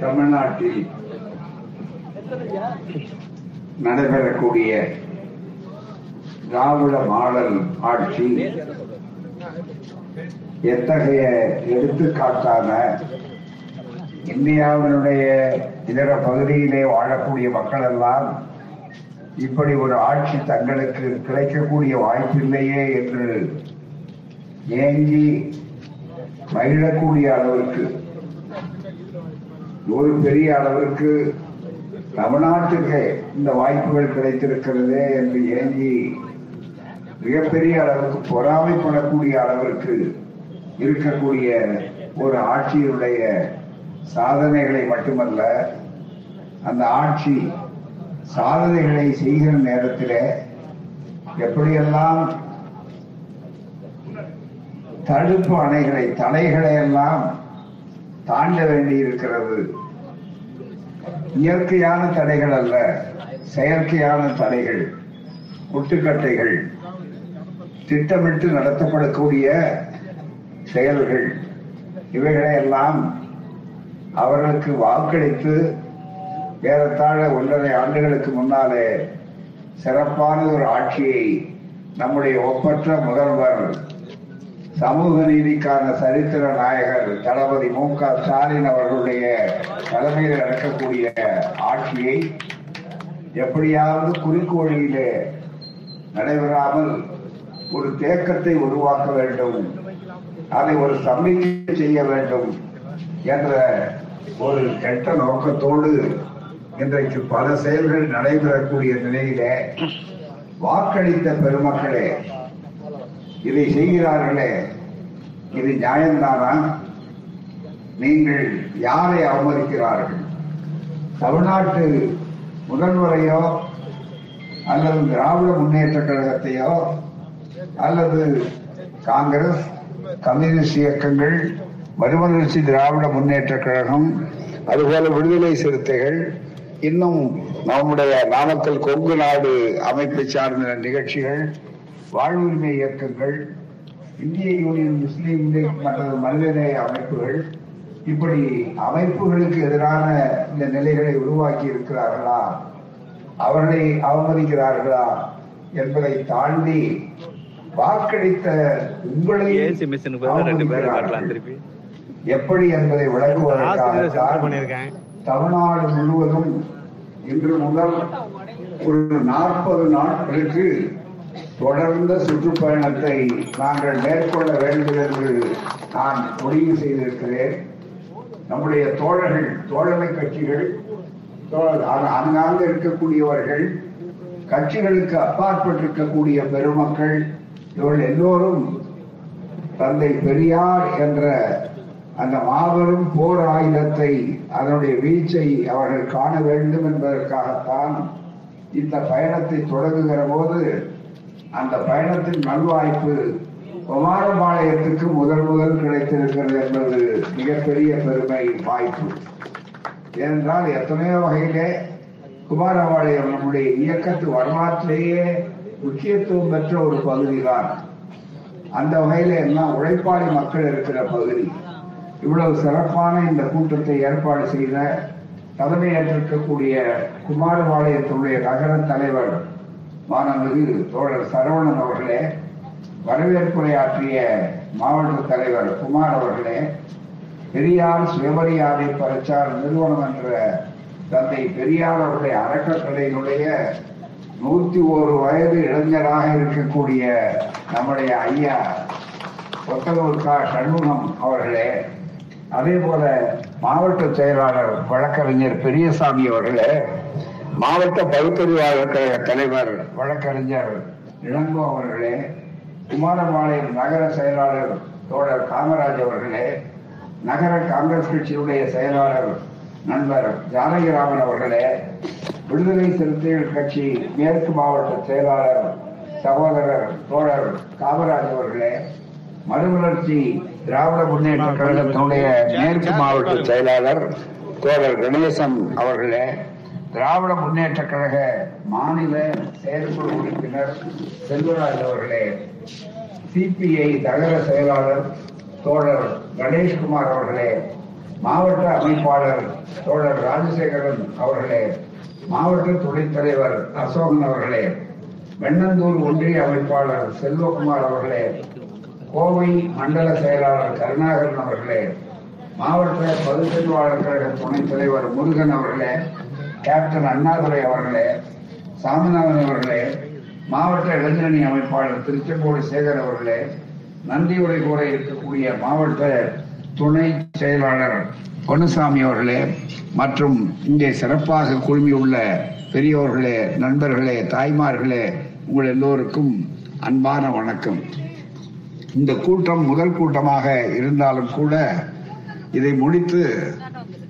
தமிழ்நாட்டில் நடைபெறக்கூடிய திராவிட மாடல் ஆட்சி எத்தகைய எடுத்துக்காட்டான இந்தியாவினுடைய இதர பகுதியிலே வாழக்கூடிய மக்கள் எல்லாம் இப்படி ஒரு ஆட்சி தங்களுக்கு கிடைக்கக்கூடிய வாய்ப்பில்லையே என்று ஏங்கி மகிழக்கூடிய அளவிற்கு ஒரு பெரிய அளவிற்கு தமிழ்நாட்டுக்கு இந்த வாய்ப்புகள் கிடைத்திருக்கிறதே என்று ஏங்கி மிகப்பெரிய அளவுக்கு பொறாமைப்படக்கூடிய அளவிற்கு இருக்கக்கூடிய ஒரு ஆட்சியினுடைய சாதனைகளை மட்டுமல்ல அந்த ஆட்சி சாதனைகளை செய்கிற நேரத்தில் எப்படியெல்லாம் தடுப்பு அணைகளை தடைகளை எல்லாம் தாண்ட வேண்டியிருக்கிறது. இயற்கையான தடைகள் அல்ல செயற்கையான தடைகள் ஒட்டுக்கட்டைகள் திட்டமிட்டு நடத்தப்படக்கூடிய செயல்கள். இவைகளையெல்லாம் அவர்களுக்கு வாக்களித்து ஏறத்தாழ ஒன்றரை ஆண்டுகளுக்கு முன்னாலே சிறப்பான ஒரு ஆட்சியை நம்முடைய ஒப்பற்ற முதல்வர் சமூக நீதிக்கான சரித்திர நாயகர் தளபதி மு க ஸ்டாலின் அவர்களுடைய தலைமையில் நடக்கக்கூடிய ஆட்சியை எப்படியாவது குறிக்கோளிலே நடைபெறாமல் ஒரு தேக்கத்தை உருவாக்க வேண்டும். அதை ஒரு சமிக்கை செய்ய வேண்டும் என்ற ஒரு கெட்ட நோக்கத்தோடு இன்றைக்கு பல செயல்கள் நடைபெறக்கூடிய நிலையிலே வாக்களித்த பெருமக்களே இதை செய்கிறார்களே இது நியாயம்தானா? நீங்கள் யாரை அவமதிக்கிறார்கள்? தமிழ்நாட்டு முதல்வரையோ அல்லது திராவிட முன்னேற்ற கழகத்தையோ அல்லது காங்கிரஸ் கம்யூனிஸ்ட் இயக்கங்கள் மறுமலர்ச்சி திராவிட முன்னேற்ற கழகம் அதுபோல விடுதலை சிறுத்தைகள் இன்னும் நம்முடைய நாமக்கல் கொங்கு நாடு அமைப்பை சார்ந்த நிகழ்ச்சிகள் வாழ்வுரிமை இயக்கங்கள் இந்திய யூனியன் முஸ்லீம் லீக் மற்ற மனிதநேய அமைப்புகள் இப்படி அமைப்புகளுக்கு எதிரான இந்த நிலைகளை உருவாக்கி இருக்கிறார்களா? அவர்களை அவமதிக்கிறார்களா என்பதை தாண்டி வாக்களித்த உங்களை ஏசி மிஷினுக்கு பதிலா ரெண்டு பேரை காட்டலாம் திருப்பி. எப்படி என்பதை விளக்குவதற்காக தமிழ்நாடு முழுவதும் இன்று முதல் ஒரு நாற்பது நாட்களுக்கு தொடர்ந்த சுற்றுப்பயணத்தை நாங்கள் மேற்கொள்ள வேண்டும் என்று நான் முடிவு செய்திருக்கிறேன். நம்முடைய தோழர்கள் தோழமை கட்சிகள் அங்காங்க இருக்கக்கூடியவர்கள் கட்சிகளுக்கு அப்பாற்பட்டிருக்கக்கூடிய பெருமக்கள் இவர்கள் எல்லோரும் தந்தை பெரியார் என்ற அந்த மாபெரும் போர் ஆயுதத்தை அதனுடைய வீச்சை அவர்கள் காண வேண்டும் என்பதற்காகத்தான் இந்த பயணத்தை தொடங்குகிற போது அந்த பயணத்தின் நல்வாய்ப்பு குமாரபாளையத்துக்கு முதல் முதல் கிடைத்திருக்கிறது என்பது மிகப்பெரிய பெருமை வாய்ப்பு. ஏனென்றால் எத்தனையோ வகையிலே குமாரபாளையம் நம்முடைய இயக்கத்து வரலாற்றிலேயே முக்கியத்துவம் பெற்ற ஒரு பகுதிதான். அந்த வகையில எல்லாம் உழைப்பாளி மக்கள் இருக்கிற பகுதி. இவ்வளவு சிறப்பான இந்த கூட்டத்தை ஏற்பாடு செய்த தலைமையேற்றிருக்கக்கூடிய குமாரபாளையத்தினுடைய நகர தலைவர் மாணவர்கள் தோழர் சரவணன் அவர்களே வரவேற்புரையாற்றிய மாவட்ட தலைவர் குமார் அவர்களே பெரியார் சுயமரியாதை பிரச்சார நிறுவனம் என்ற தந்தை பெரியார் அவருடைய அறக்கட்டளையினுடைய நூத்தி ஒரு வயது இளைஞராக இருக்கக்கூடிய நம்முடைய ஐயா ஒத்தகூர் சண்முகம் அவர்களே அதே போல மாவட்ட செயலாளர் வழக்கறிஞர் பெரியசாமி அவர்களே மாவட்ட பகுத்தறிவாளர் கழக தலைவர் வழக்கறிஞர் இளங்கோ அவர்களே குமாரபாளையம் நகர செயலாளர் தோழர் காமராஜ் அவர்களே நகர காங்கிரஸ் கட்சியுடைய செயலாளர் நண்பர் ஜானகிராமன் அவர்களே விடுதலை சிறுத்தைகள் கட்சி மேற்கு மாவட்ட செயலாளர் சகோதரர் தோழர் காமராஜ் அவர்களே மறுமலர்ச்சி திராவிட முன்னேற்ற கழகத்தினுடைய மேற்கு மாவட்ட செயலாளர் தோழர் கணேசன் அவர்களே திராவிட முன்னேற்ற கழக மாநில செயற்குழு உறுப்பினர் செல்வராஜ் அவர்களே சிபிஐ நகர செயலாளர் தோழர் கணேஷ்குமார் அவர்களே மாவட்ட அமைப்பாளர் தோழர் ராஜசேகரன் அவர்களே மாவட்ட துணைத் தலைவர் அசோகன் அவர்களே வெண்ணந்தூர் ஒன்றிய அமைப்பாளர் செல்வகுமார் அவர்களே கோவை மண்டல செயலாளர் கருணாகரன் அவர்களே மாவட்ட பொதுச்செல்வாளர் கழக துணைத் தலைவர் முருகன் அவர்களே கேப்டன் அண்ணாதுரை அவர்களே சாமிநாதன் அவர்களே மாவட்ட இளைஞரணி அமைப்பாளர் திருச்செங்கோடு சேகர் அவர்களே நன்றியுரை உரை கூற இருக்கக்கூடிய மாவட்ட துணை செயலாளர் பொன்னுசாமி அவர்களே மற்றும் இங்கே சிறப்பாக குழுமியுள்ள பெரியோர்களே நண்பர்களே தாய்மார்களே உங்கள் எல்லோருக்கும் அன்பான வணக்கம். இந்த கூட்டம் முதல் கூட்டமாக இருந்தாலும் கூட இதை முடித்து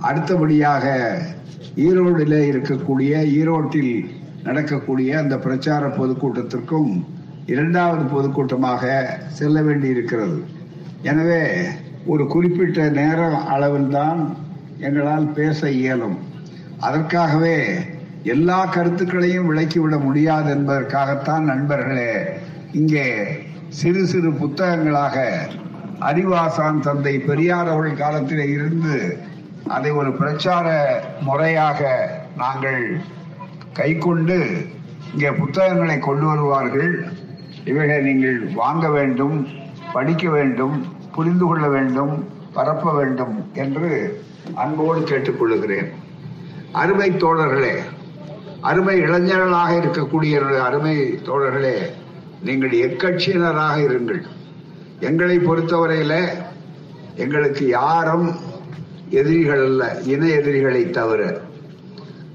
அடுத்தபடியாக ஈரோடில் இருக்கக்கூடிய ஈரோட்டில் நடக்கக்கூடிய அந்த பிரச்சார பொதுக்கூட்டத்திற்கும் இரண்டாவது பொதுக்கூட்டமாக செல்ல வேண்டி இருக்கிறது எனவே ஒரு குறிப்பிட்ட நேர அளவில்தான் எங்களால் பேச இயலும். அதற்காகவே எல்லா கருத்துக்களையும் விளக்கிவிட முடியாது என்பதற்காகத்தான் நண்பர்களே இங்கே சிறு சிறு புத்தகங்களாக அறிவாசான் தந்தை பெரியார் அவர்கள் காலத்திலே இருந்து அதை ஒரு பிரச்சார முறையாக நாங்கள் கைக்கொண்டு இங்கே புத்தகங்களை கொண்டு வருவார்கள். இவைகளை நீங்கள் வாங்க வேண்டும் படிக்க வேண்டும் புரிந்து கொள்ள வேண்டும் பரப்ப வேண்டும் என்று அன்போடு கேட்டுக்கொள்கிறேன் அருமை தோழர்களே அருமை இளைஞர்களாக இருக்கக்கூடிய அருமை தோழர்களே நீங்கள் எக்கட்சியினராக இருங்கள். எங்களை பொறுத்தவரையில் எங்களுக்கு யாரும் எதிரிகள் அல்ல இன எதிரிகளை தவிர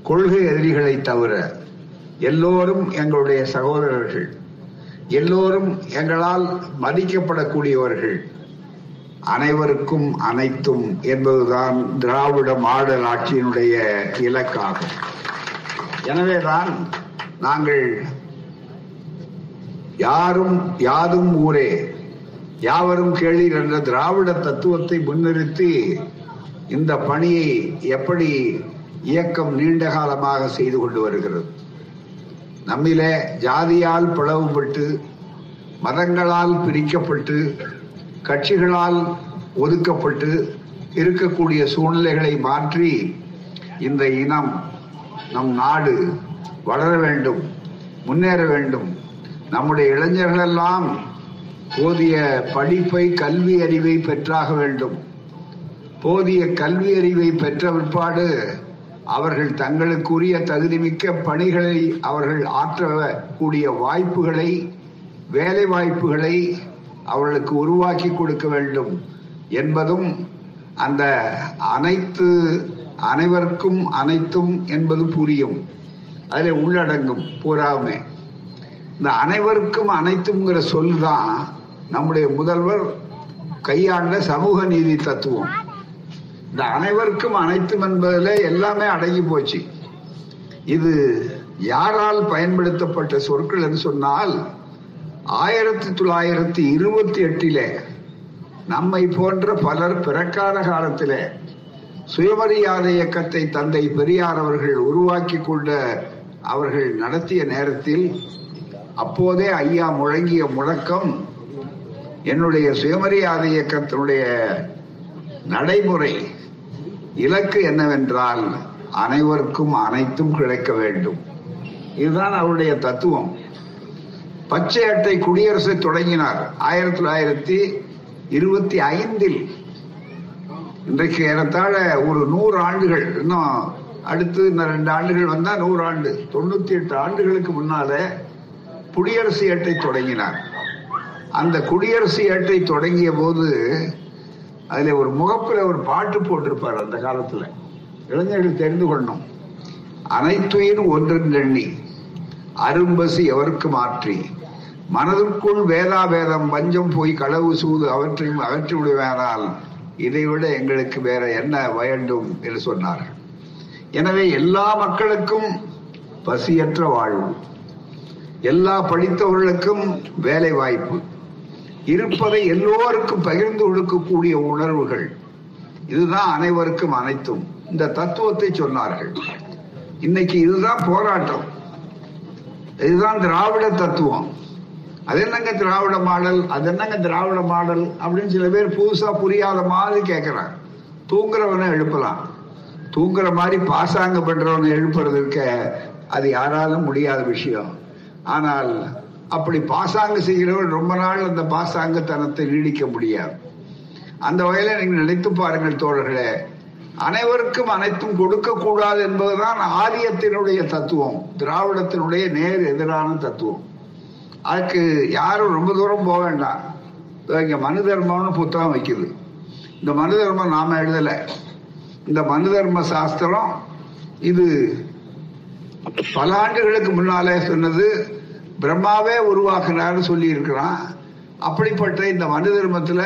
கொள்கை எதிரிகளை தவிர எல்லோரும் எங்களுடைய சகோதரர்கள். எல்லோரும் எங்களால் மதிக்கப்படக்கூடியவர்கள். அனைவருக்கும் அனைத்தும் என்பதுதான் திராவிட மாடல் ஆட்சியினுடைய இலக்காகும். எனவேதான் நாங்கள் யாரும் யாதும் ஊரே யாவரும் கேளீர் என்ற திராவிட தத்துவத்தை முன்னிறுத்தி இந்த பணியை எப்படி இயக்கம் நீண்ட காலமாக செய்து கொண்டு வருகிறது? நம்மிலே ஜாதியால் பிளவுபட்டு மதங்களால் பிரிக்கப்பட்டு கட்சிகளால் ஒதுக்கப்பட்டு இருக்கக்கூடிய சூழ்நிலைகளை மாற்றி இந்த இனம் நம் நாடு வளர வேண்டும் முன்னேற வேண்டும். நம்முடைய இளைஞர்களெல்லாம் போதிய படிப்பை கல்வி அறிவை பெற்றாக வேண்டும். போதிய கல்வி அறிவை பெற்ற பிற்பாடு அவர்கள் தங்களுக்குரிய தகுதிமிக்க பணிகளை அவர்கள் ஆற்றக்கூடிய வாய்ப்புகளை வேலை வாய்ப்புகளை அவர்களுக்கு உருவாக்கி கொடுக்க வேண்டும் என்பதும் அந்த அனைத்து அனைவருக்கும் அனைத்தும் என்பது புரியும். அதில் உள்ளடங்கும் பூராவுமே இந்த அனைவருக்கும் அனைத்துங்கிற சொல் தான் நம்முடைய முதல்வர் கையாண்ட சமூக நீதி தத்துவம். இந்த அனைவருக்கும் அனைத்தும் என்பதில் எல்லாமே அடங்கி போச்சு. இது யாரால் பயன்படுத்தப்பட்ட சொற்கள் என்று சொன்னால் ஆயிரத்தி தொள்ளாயிரத்தி இருபத்தி எட்டில நம்மை போன்ற பலர் பிறக்காத காலத்தில சுயமரியாதை இயக்கத்தை தந்தை பெரியார் அவர்கள் உருவாக்கி கொண்ட அவர்கள் நடத்திய நேரத்தில் அப்போதே ஐயா முழங்கிய முழக்கம் என்னுடைய சுயமரியாதை இயக்கத்தினுடைய நடைமுறை இலக்கு என்னவென்றால் அனைவருக்கும் அனைத்தும் கிடைக்க வேண்டும். இதுதான் அவருடைய தத்துவம். பச்சை அட்டை குடியரசை தொடங்கினார். ஆயிரத்தி தொள்ளாயிரத்தி இருபத்தி ஐந்தில். இன்றைக்கு ஏறத்தாழ ஒரு நூறு ஆண்டுகள் இன்னும் அடுத்து இந்த ரெண்டு ஆண்டுகள் வந்தா நூறு ஆண்டு. தொண்ணூத்தி எட்டு ஆண்டுகளுக்கு முன்னால குடியரசு ஏட்டை தொடங்கினார். அந்த குடியரசு ஏட்டை தொடங்கிய போது அதுல ஒரு முகப்புல ஒரு பாட்டு போட்டிருப்பார் அந்த காலத்துல. இளைஞர்கள் தெரிந்து கொள்ளணும். அனைத்துயிர் ஒன்றின் எண்ணி அரும்பசி எவருக்கு மாற்றி? மனதிற்குள் வேதா வேதம் வஞ்சம் போய் களவு சூது அவற்றையும் அகற்றி விடுவேனால் இதைவிட எங்களுக்கு வேற என்ன வேண்டும் என்று சொன்னார் எனவே எல்லா மக்களுக்கும் பசியற்ற வாழ்வு. எல்லா படித்தவர்களுக்கும் வேலை வாய்ப்பு இருப்பதை எல்லோருக்கும் பகிர்ந்து கொடுக்கக்கூடிய உணர்வுகள். இதுதான் அனைவருக்கும் அனைத்தும். இந்த தத்துவத்தை சொன்னார்கள். இன்னைக்கு இதுதான் போராட்டம். இதுதான் திராவிட தத்துவம். அது என்னங்க திராவிட மாடல்? அது என்னங்க திராவிட மாடல்? அப்படின்னு சில பேர் புதுசா புரியாத மாதிரி கேட்கிறாங்க தூங்குறவனை எழுப்பலாம். தூங்குற மாதிரி பாசாங்க பண்றவனை இருக்க அது யாராலும் முடியாத விஷயம். ஆனால் அப்படி பாசாங்க செய்கிறவர் ரொம்ப நாள் அந்த பாசாங்கத்தனத்தை நீடிக்க முடியாது. அந்த வகையில நீங்கள் நினைத்து பாருங்கள் தோழர்களே அனைவருக்கும் அனைத்தும் கொடுக்க கூடாது என்பதுதான் ஆரியத்தினுடைய தத்துவம் திராவிடத்தினுடைய நேர் எதிரான தத்துவம். அதுக்கு யாரும் ரொம்ப தூரம் போக வேண்டாம். இங்க மனு தர்மம்னு புத்தகம் வைக்குது. இந்த மனு தர்மம் நாம எழுதல. இந்த மனு தர்ம சாஸ்திரம் இது பல ஆண்டுகளுக்கு முன்னாலே சொன்னது பிரம்மாவே உருவாக்குனார்னு சொல்லி இருக்கிறான் அப்படிப்பட்ட இந்த மனு தர்மத்துல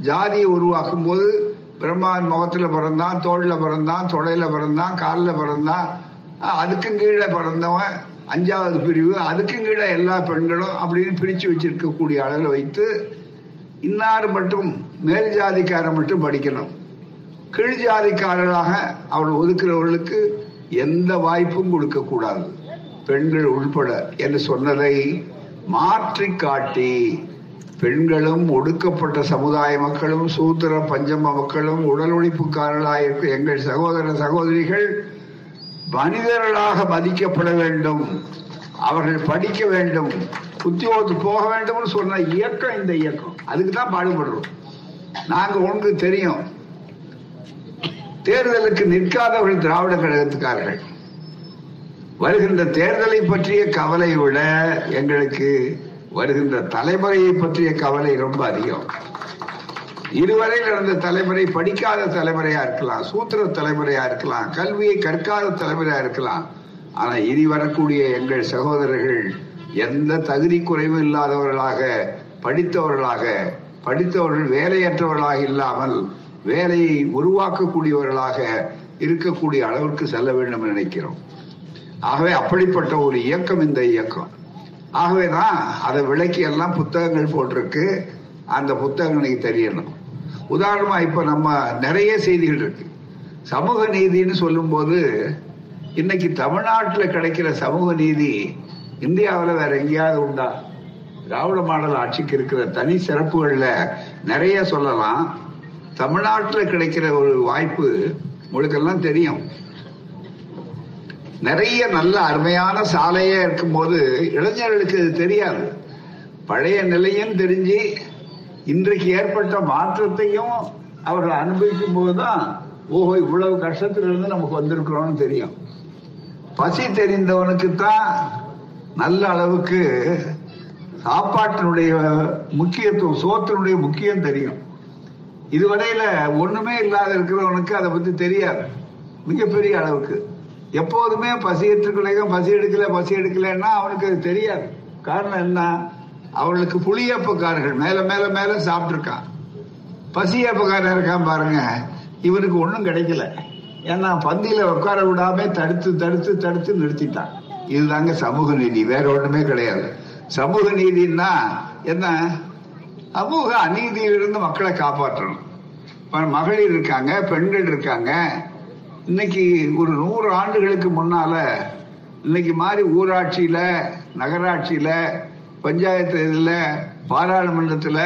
ஜாதியை உருவாக்கும் போது பிரம்மாவின் முகத்துல பிறந்தான் தோளில் பிறந்தான் தொடையில பிறந்தான் காலில் பிறந்தான் அதுக்கும் கீழே பிறந்தவன் அஞ்சாவது பிரிவு அதுக்கும் கீழே எல்லா பெண்களும் அப்படின்னு பிரிச்சு வச்சிருக்கக்கூடிய அளவில் வைத்து இன்னார் மட்டும் மேல் ஜாதிக்காரன் மட்டும் படிக்கணும். கீழ் ஜாதிக்காரராக அவள் ஒதுக்குறவர்களுக்கு எந்த வாய்ப்பும் கொடுக்க கூடாது பெண்கள் உள்பட என்று சொன்னதை மாற்றி காட்டி பெண்களும் ஒடுக்கப்பட்ட சமுதாய மக்களும் சூத்திர பஞ்சம மக்களும் உடல் உழைப்புக்காரர்களாக எங்கள் சகோதர சகோதரிகள் மனிதர்களாக மதிக்கப்பட வேண்டும். அவர்கள் படிக்க வேண்டும். உத்தியோகத்து போக வேண்டும்னு சொன்ன இயக்கம் இந்த இயக்கம். அதுக்கு தான் பாடுபடுறோம். நாங்க உங்களுக்கு தெரியும். தேர்தலுக்கு நிற்காதவர்கள் திராவிட கழகத்துக்காரர்கள். வருகின்ற தேர்தலை பற்றிய கவலை விட எங்களுக்கு வருகின்ற தலைமுறையை பற்றிய கவலை ரொம்ப அதிகம். இதுவரை நடந்த தலைமுறை படிக்காத தலைமுறையா இருக்கலாம் சூத்திர தலைமுறையா இருக்கலாம் கல்வியை கற்காத தலைமுறையா இருக்கலாம். ஆனா இனி வரக்கூடிய எங்கள் சகோதரர்கள் எந்த தகுதி குறைவும் இல்லாதவர்களாக படித்தவர்களாக படித்தவர்கள் வேலையற்றவர்களாக இல்லாமல் வேலையை உருவாக்கக்கூடியவர்களாக இருக்கக்கூடிய அளவிற்கு செல்ல வேண்டும் நினைக்கிறோம். ஆகவே அப்படிப்பட்ட ஒரு இயக்கம் இந்த இயக்கம். ஆகவேதான் அதை விளக்கி எல்லாம் புத்தகங்கள் போட்டிருக்கு. அந்த புத்தகங்களுக்கு தெரியணும். உதாரணமா இப்ப நம்ம நிறைய செய்திகள் இருக்கு. சமூக நீதினு சொல்லும்போது இன்னைக்கு தமிழ்நாட்டில் கிடைக்கிற சமூக நீதி இந்தியாவில் வேற எங்கேயாவது உண்டா? திராவிட மாடல் ஆட்சிக்கு இருக்கிற தனி சிறப்புகள்ல நிறைய சொல்லலாம். தமிழ்நாட்டில் கிடைக்கிற ஒரு வாய்ப்பு உங்களுக்கெல்லாம் தெரியும். நிறைய நல்ல அருமையான சாலையே இருக்கும்போது இளைஞர்களுக்கு இது தெரியாது. பழைய நிலையும் தெரிஞ்சு இன்றைக்கு ஏற்பட்ட மாற்றத்தையும் அவர்கள் அனுபவிக்கும் போதுதான் ஓஹோ இவ்வளவு கஷ்டத்திலிருந்து நமக்கு வந்திருக்கிறோம்னு தெரியும். பசி தெரிந்தவனுக்கு தான் நல்ல அளவுக்கு சாப்பாட்டினுடைய முக்கியத்துவம் சோத்தினுடைய முக்கியம் தெரியும். இதுவரையில ஒண்ணுமே இல்லாத இருக்கிறவனுக்கு அதை பத்தி தெரியாது. மிகப்பெரிய அளவுக்கு. எப்போதுமே பசி எடுத்துக்கலைங்க பசி எடுக்கல பசி எடுக்கலன்னா அவனுக்கு அது தெரியாது. காரணம் என்ன? அவர்களுக்கு புளியப்பக்காரர்கள் மேல மேல மேல சாப்பிட்டுருக்கான். பசியப்பக்காரன் இருக்கான் பாருங்க. இவனுக்கு ஒன்றும் கிடைக்கல. ஏன்னா பந்தியில உட்கார விடாம தடுத்து தடுத்து தடுத்து நிறுத்திட்டான். இதுதாங்க சமூக நீதி. வேற ஒண்ணுமே கிடையாது. சமூக நீதினா என்ன? சமூக அநீதியிலிருந்து மக்களை காப்பாற்றணும். மகளிர் இருக்காங்க பெண்கள் இருக்காங்க. இன்னைக்கு ஒரு நூறு ஆண்டுகளுக்கு முன்னால இன்னைக்கு மாதிரி ஊராட்சியில நகராட்சியில பஞ்சாயத்து இதில் பாராளுமன்றத்தில்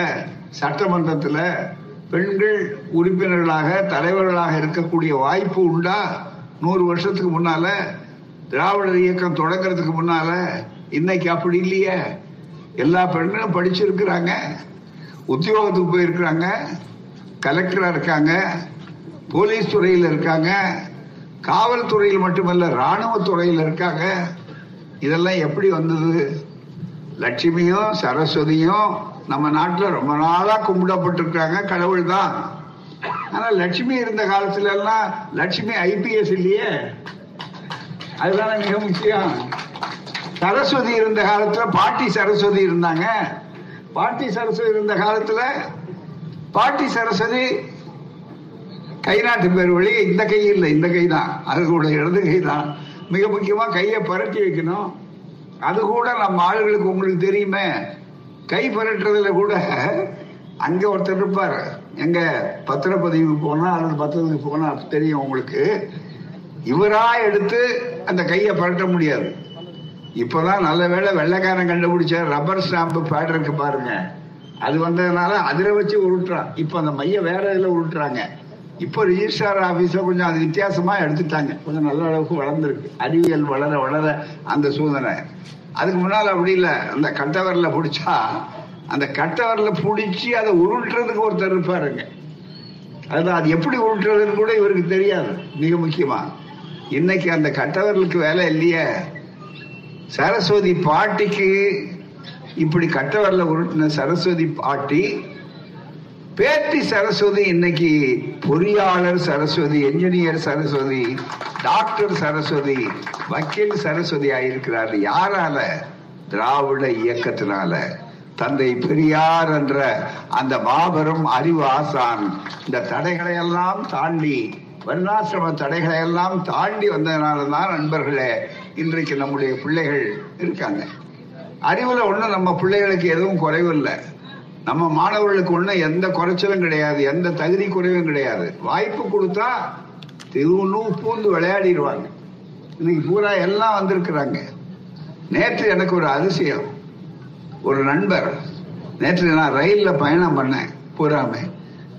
சட்டமன்றத்தில் பெண்கள் உறுப்பினர்களாக தலைவர்களாக இருக்கக்கூடிய வாய்ப்பு உண்டா? நூறு வருஷத்துக்கு முன்னால திராவிடர் இயக்கம் தொடங்குறதுக்கு முன்னால இன்னைக்கு அப்படி இல்லையே. எல்லா பெண்களும் படிச்சிருக்கிறாங்க உத்தியோகத்துக்கு போயிருக்கிறாங்க கலெக்டரா இருக்காங்க போலீஸ் துறையில் இருக்காங்க காவல்துறையில் மட்டுமல்ல ராணுவ துறையில் இருக்காங்க. இதெல்லாம் எப்படி வந்தது? லட்சுமியும் சரஸ்வதியும் நம்ம நாட்டில் ரொம்ப நாளாக கும்பிடப்பட்டிருக்காங்க கடவுள் தான். ஆனால் லட்சுமி இருந்த காலத்துல எல்லாம் லட்சுமி ஐபிஎஸ் இல்லையே. அதுதானே மிக முக்கியம். சரஸ்வதி இருந்த காலத்துல பாட்டி சரஸ்வதி இருந்தாங்க. பாட்டி சரஸ்வதி இருந்த காலத்துல பாட்டி சரஸ்வதி கை நாட்டு பேர் வழி இந்த கை இல்லை இந்த கை தான் அது கூட இடது கை தான் மிக முக்கியமா கையை பரட்டி வைக்கணும். அது கூட நம்ம ஆளுகளுக்கு உங்களுக்கு தெரியுமே. கை பரட்டுறதுல கூட அங்க ஒருத்தர் இருப்பார். எங்க பத்திரப்பதிவு போனா அல்லது பத்திரத்துக்கு போனா தெரியும் உங்களுக்கு. இவரா எடுத்து அந்த கையை பரட்ட முடியாது. இப்பதான் நல்ல வேளை வெள்ளைக்காரன் கண்டுபிடிச்ச ரப்பர் ஸ்டாம்பு பேட்டருக்கு பாருங்க. அது வந்ததுனால அதில் வச்சு உருட்டுறான். இப்ப அந்த மைய வேற இதுல உருட்டுறாங்க. இப்போ ரிஜிஸ்ட்ரார் ஆபீஸ்ல கொஞ்சம் அது வித்தியாசமா எடுத்துட்டாங்க. கொஞ்சம் நல்ல அளவுக்கு வளர்ந்துருக்கு. அறிவியல் வளர வளர அந்த சூழ்நிலை. அதுக்கு முன்னால் அப்படி இல்லை. அந்த கட்டவரில் பிடிச்சா அந்த கட்டவரில் பிடிச்சி அதை உருட்டுறதுக்கு ஒருத்தர் இருப்பாருங்க. அதில் அது எப்படி உருட்டுறதுன்னு கூட இவருக்கு தெரியாது. மிக முக்கியமா. இன்னைக்கு அந்த கட்டவர்களுக்கு வேலை இல்லையே. சரஸ்வதி பாட்டிக்கு இப்படி கட்டவரில் உருட்டின சரஸ்வதி பாட்டி பேத்தி சரஸ்வதி இன்னைக்கு பொறியாளர் சரஸ்வதி என்ஜினியர் சரஸ்வதி டாக்டர் சரஸ்வதி வக்கீல் சரஸ்வதி ஆயிருக்கிறார். யாரால? திராவிட இயக்கத்தினால. தந்தை பெரியார் என்ற அந்த மாபெரும் அறிவு ஆசான் இந்த தடைகளை எல்லாம் தாண்டி வர்ணாசிரம தடைகளை எல்லாம் தாண்டி வந்ததுனால தான் நண்பர்களே இன்றைக்கு நம்முடைய பிள்ளைகள் இருக்காங்க. அறிவுல ஒன்றும் நம்ம பிள்ளைகளுக்கு எதுவும் குறைவு இல்லை. நம்ம மாணவர்களுக்கு ஒன்றும் எந்த குறைச்சலும் கிடையாது எந்த தகுதி குறைவும் கிடையாது. வாய்ப்பு கொடுத்தா திருவுன்னு பூந்து விளையாடிடுவாங்க. இன்னைக்கு பூரா எல்லாம் வந்திருக்கிறாங்க. நேற்று எனக்கு ஒரு அதிசயம். ஒரு நண்பர் நேற்று நான் ரயிலில் பயணம் பண்ணேன் பூராம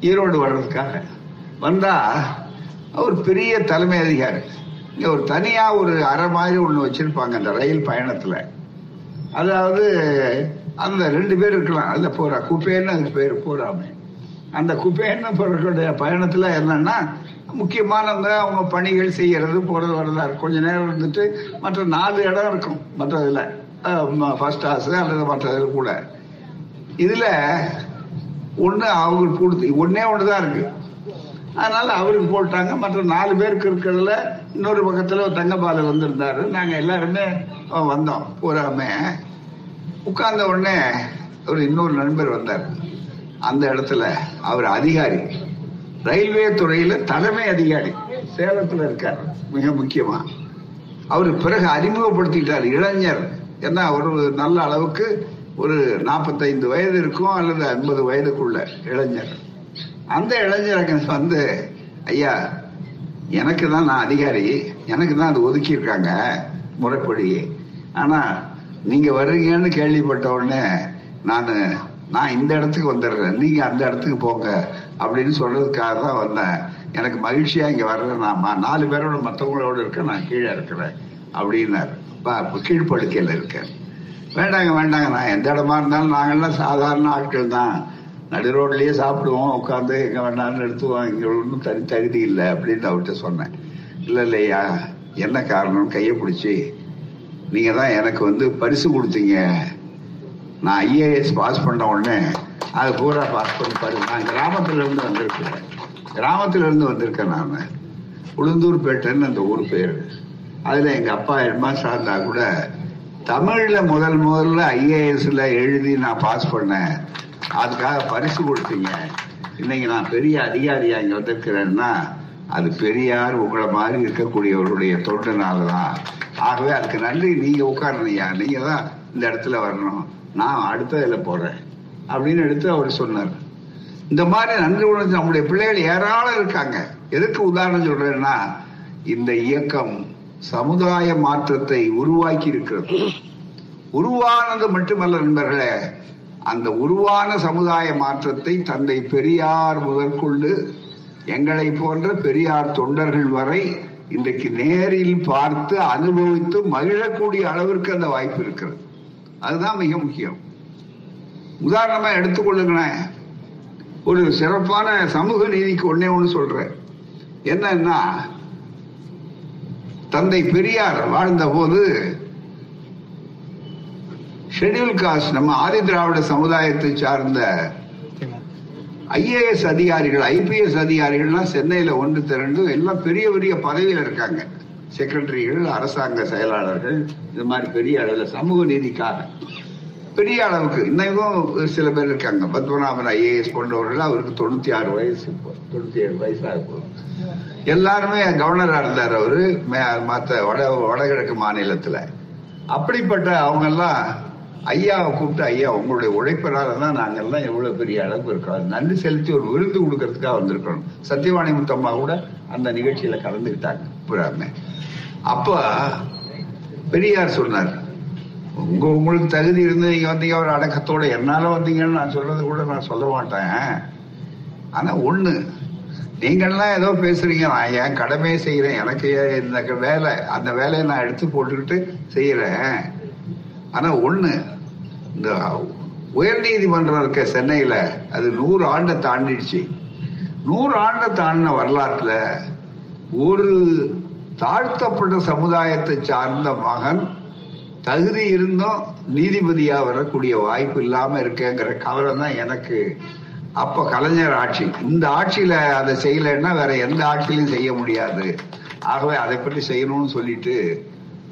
ஈரோடு வர்றதுக்காக. வந்தா அவர் பெரிய தலைமை அதிகாரி. இங்கே ஒரு தனியாக ஒரு அறை மாதிரி ஒன்று வச்சிருப்பாங்க அந்த ரயில் பயணத்தில். அதாவது அந்த ரெண்டு பேர் இருக்கலாம். அதில் போறா. குப்பேன்னு அதுக்கு பேர் போறாமே அந்த குப்பேன்னு பொருட்களுடைய பயணத்தில் என்னன்னா முக்கியமானவங்க அவங்க பணிகள் செய்யறது போறது வரதா இருக்கும் கொஞ்ச நேரம் இருந்துட்டு மற்ற நாலு இடம் இருக்கும். மற்றதுல ஃபர்ஸ்ட் கிளாஸ் அல்லது மற்றது கூட. இதுல ஒன்று அவங்களுக்கு கொடுத்து ஒன்னே தான் இருக்கு. அதனால அவருக்கு போட்டாங்க. மற்ற நாலு பேருக்கு இருக்கிறதுல இன்னொரு பக்கத்தில் ஒரு தங்கபால வந்திருந்தாரு. நாங்கள் எல்லாருமே வந்தோம். பூராமே உட்கார்ந்த உடனே ஒரு இன்னொரு நண்பர் வந்தார். அந்த இடத்துல அவர் அதிகாரி. ரயில்வே துறையில தலைமை அதிகாரி. சேலத்துல இருக்கார். மிக முக்கியமா. அவர் பிறகு அறிமுகப்படுத்திட்டார். இளைஞர். ஏன்னா ஒரு நல்ல அளவுக்கு ஒரு நாற்பத்தைந்து வயது இருக்கும் அல்லது ஐம்பது வயதுக்குள்ள இளைஞர். அந்த இளைஞர் வந்து ஐயா எனக்கு தான் நான் அதிகாரி. எனக்கு தான் அது ஒதுக்கியிருக்காங்க முறைப்படி ஆனால் நீங்க வர்றீங்கன்னு கேள்விப்பட்ட உடனே நான் நான் இந்த இடத்துக்கு வந்துடுறேன் நீங்க அந்த இடத்துக்கு போங்க அப்படின்னு சொல்றதுக்காக தான் வந்தேன். எனக்கு மகிழ்ச்சியா இங்க வர்றேன் நான் நாலு பேரோட மற்றவங்களோட இருக்க நான் கீழே இருக்கிறேன் அப்படின்னாரு. கீழ்ப்படுக்கையில் இருக்கேன். வேண்டாங்க வேண்டாங்க நான் எந்த இடமா இருந்தாலும் நாங்கெல்லாம் சாதாரண ஆட்கள் தான். நடு ரோட்லயே சாப்பிடுவோம் உட்காந்து எங்க வேண்டாம்னு எடுத்துவோம் இங்க ஒன்றும் தனி தகுதி இல்லை அப்படின்னு அவர்கிட்ட சொன்னேன். இல்லை இல்லையா என்ன காரணம் கையை பிடிச்சி நீங்க தான் எனக்கு வந்து பரிசு கொடுத்தீங்க. நான் ஐஏஎஸ் பாஸ் பண்ண உடனே அது பூரா பாஸ் பண்ணி பாரு நான் கிராமத்துல இருந்து வந்திருக்கேன் கிராமத்துல இருந்து வந்திருக்கேன் நான். உளுந்தூர்பேட்டைன்னு அந்த ஊர் பேர். அதுல எங்க அப்பா எம்மா சார்ந்தா கூட தமிழ்ல முதல் முதல்ல ஐஏஎஸ்ல எழுதி நான் பாஸ் பண்ணேன். அதுக்காக பரிசு கொடுத்தீங்க. இன்னைக்கு நான் பெரிய அதிகாரியா இங்க வந்திருக்கிறேன்னா அது பெரியார் உங்களை மாதிரி இருக்கக்கூடியவருடைய தொண்டுனாலதான். ஆகவே அதுக்கு நன்றி. நீங்க உட்காரணையா நீங்க தான் இந்த இடத்துல வரணும். நான் அடுத்த இதில் போறேன். அப்படின்னு எடுத்து அவர் சொன்னார். இந்த மாதிரி நன்றி உணர்ந்து நம்முடைய பிள்ளைகள் ஏராளம் இருக்காங்க. எதுக்கு உதாரணம் சொல்றேன்னா இந்த இயக்கம் சமுதாய மாற்றத்தை உருவாக்கி இருக்கிறது. உருவானது மட்டுமல்ல நண்பர்களே அந்த உருவான சமுதாய மாற்றத்தை தந்தை பெரியார் முதற்கொண்டு எங்களை போன்ற பெரியார் தொண்டர்கள் வரை இன்றைக்கு நேரில் பார்த்து அனுபவித்து மகிழக்கூடிய அளவிற்கு அந்த வாய்ப்பு இருக்கிறது. அதுதான் மிக முக்கியம். உதாரணமா எடுத்துக்கொள்ளுங்களேன் ஒரு சிறப்பான சமூக நீதிக்கு ஒன்னே ஒன்று சொல்றேன். என்னன்னா தந்தை பெரியார் வாழ்ந்த போது ஷெட்யூல் காஸ்ட் நம்ம ஆதி திராவிட சமுதாயத்தை சார்ந்த ஐஏஎஸ் அதிகாரிகள் ஐபிஎஸ் அதிகாரிகள்லாம் சென்னையில ஒன்று திரண்டு எல்லாம் பெரிய பெரிய பதவியில் இருக்காங்க. செக்ரட்டரிகள் அரசாங்க செயலாளர்கள் இது மாதிரி பெரிய அளவில் சமூக நீதிக்காக பெரிய அளவுக்கு. இன்னைக்கும் சில பேர் இருக்காங்க. பத்மநாபன் ஐஏஎஸ் போன்றவர்கள் அவருக்கு தொண்ணூத்தி ஆறு வயசு தொண்ணூத்தி ஏழு வயசாக இருக்கும் எல்லாருமே கவர்னரா இருந்தார் அவரு. மற்ற வட வடகிழக்கு மாநிலத்துல. அப்படிப்பட்ட அவங்க எல்லாம் ஐயாவை கூப்பிட்டு ஐயா உங்களுடைய உழைப்பினால தான் எல்லாம் எவ்வளவு பெரிய அளவுக்கு இருக்கோம் நன்றி செலுத்தி ஒரு விருந்து கொடுக்கறதுக்காக வந்திருக்கணும் சத்தியவாணி முத்தம்மா கூட அந்த நிகழ்ச்சியில கலந்துக்கிட்டாங்க. புறாமே. அப்ப பெரியார் சொன்னார் உங்க உங்களுக்கு தகுதி இருந்து நீங்க வந்தீங்க ஒரு அடக்கத்தோட என்னால வந்தீங்கன்னு நான் சொல்றது கூட நான் சொல்ல மாட்டேன். ஆனா ஒண்ணு நீங்கள்லாம் ஏதோ பேசுறீங்க. நான் என் கடமையை செய்யறேன்? எனக்கு இந்த வேலை அந்த வேலையை நான் எடுத்து போட்டுக்கிட்டு செய்யறேன். ஆனா ஒண்ணு இந்த உயர் நீதிமன்றம் இருக்க சென்னையில அது நூறு ஆண்டை தாண்டிடுச்சு. நூறு ஆண்டை தாண்டின வரலாற்றுல ஒரு தாழ்த்தப்பட்ட சமுதாயத்தை சார்ந்த மகன் தகுதி இருந்தும் நீதிபதியா வரக்கூடிய வாய்ப்பு இல்லாம இருக்கேங்கிற கவலை தான் எனக்கு அப்ப கலைஞர் ஆட்சி. இந்த ஆட்சியில அதை செய்யலைன்னா வேற எந்த ஆட்சியிலும் செய்ய முடியாது. ஆகவே அதை பற்றி செய்யணும்னு சொல்லிட்டு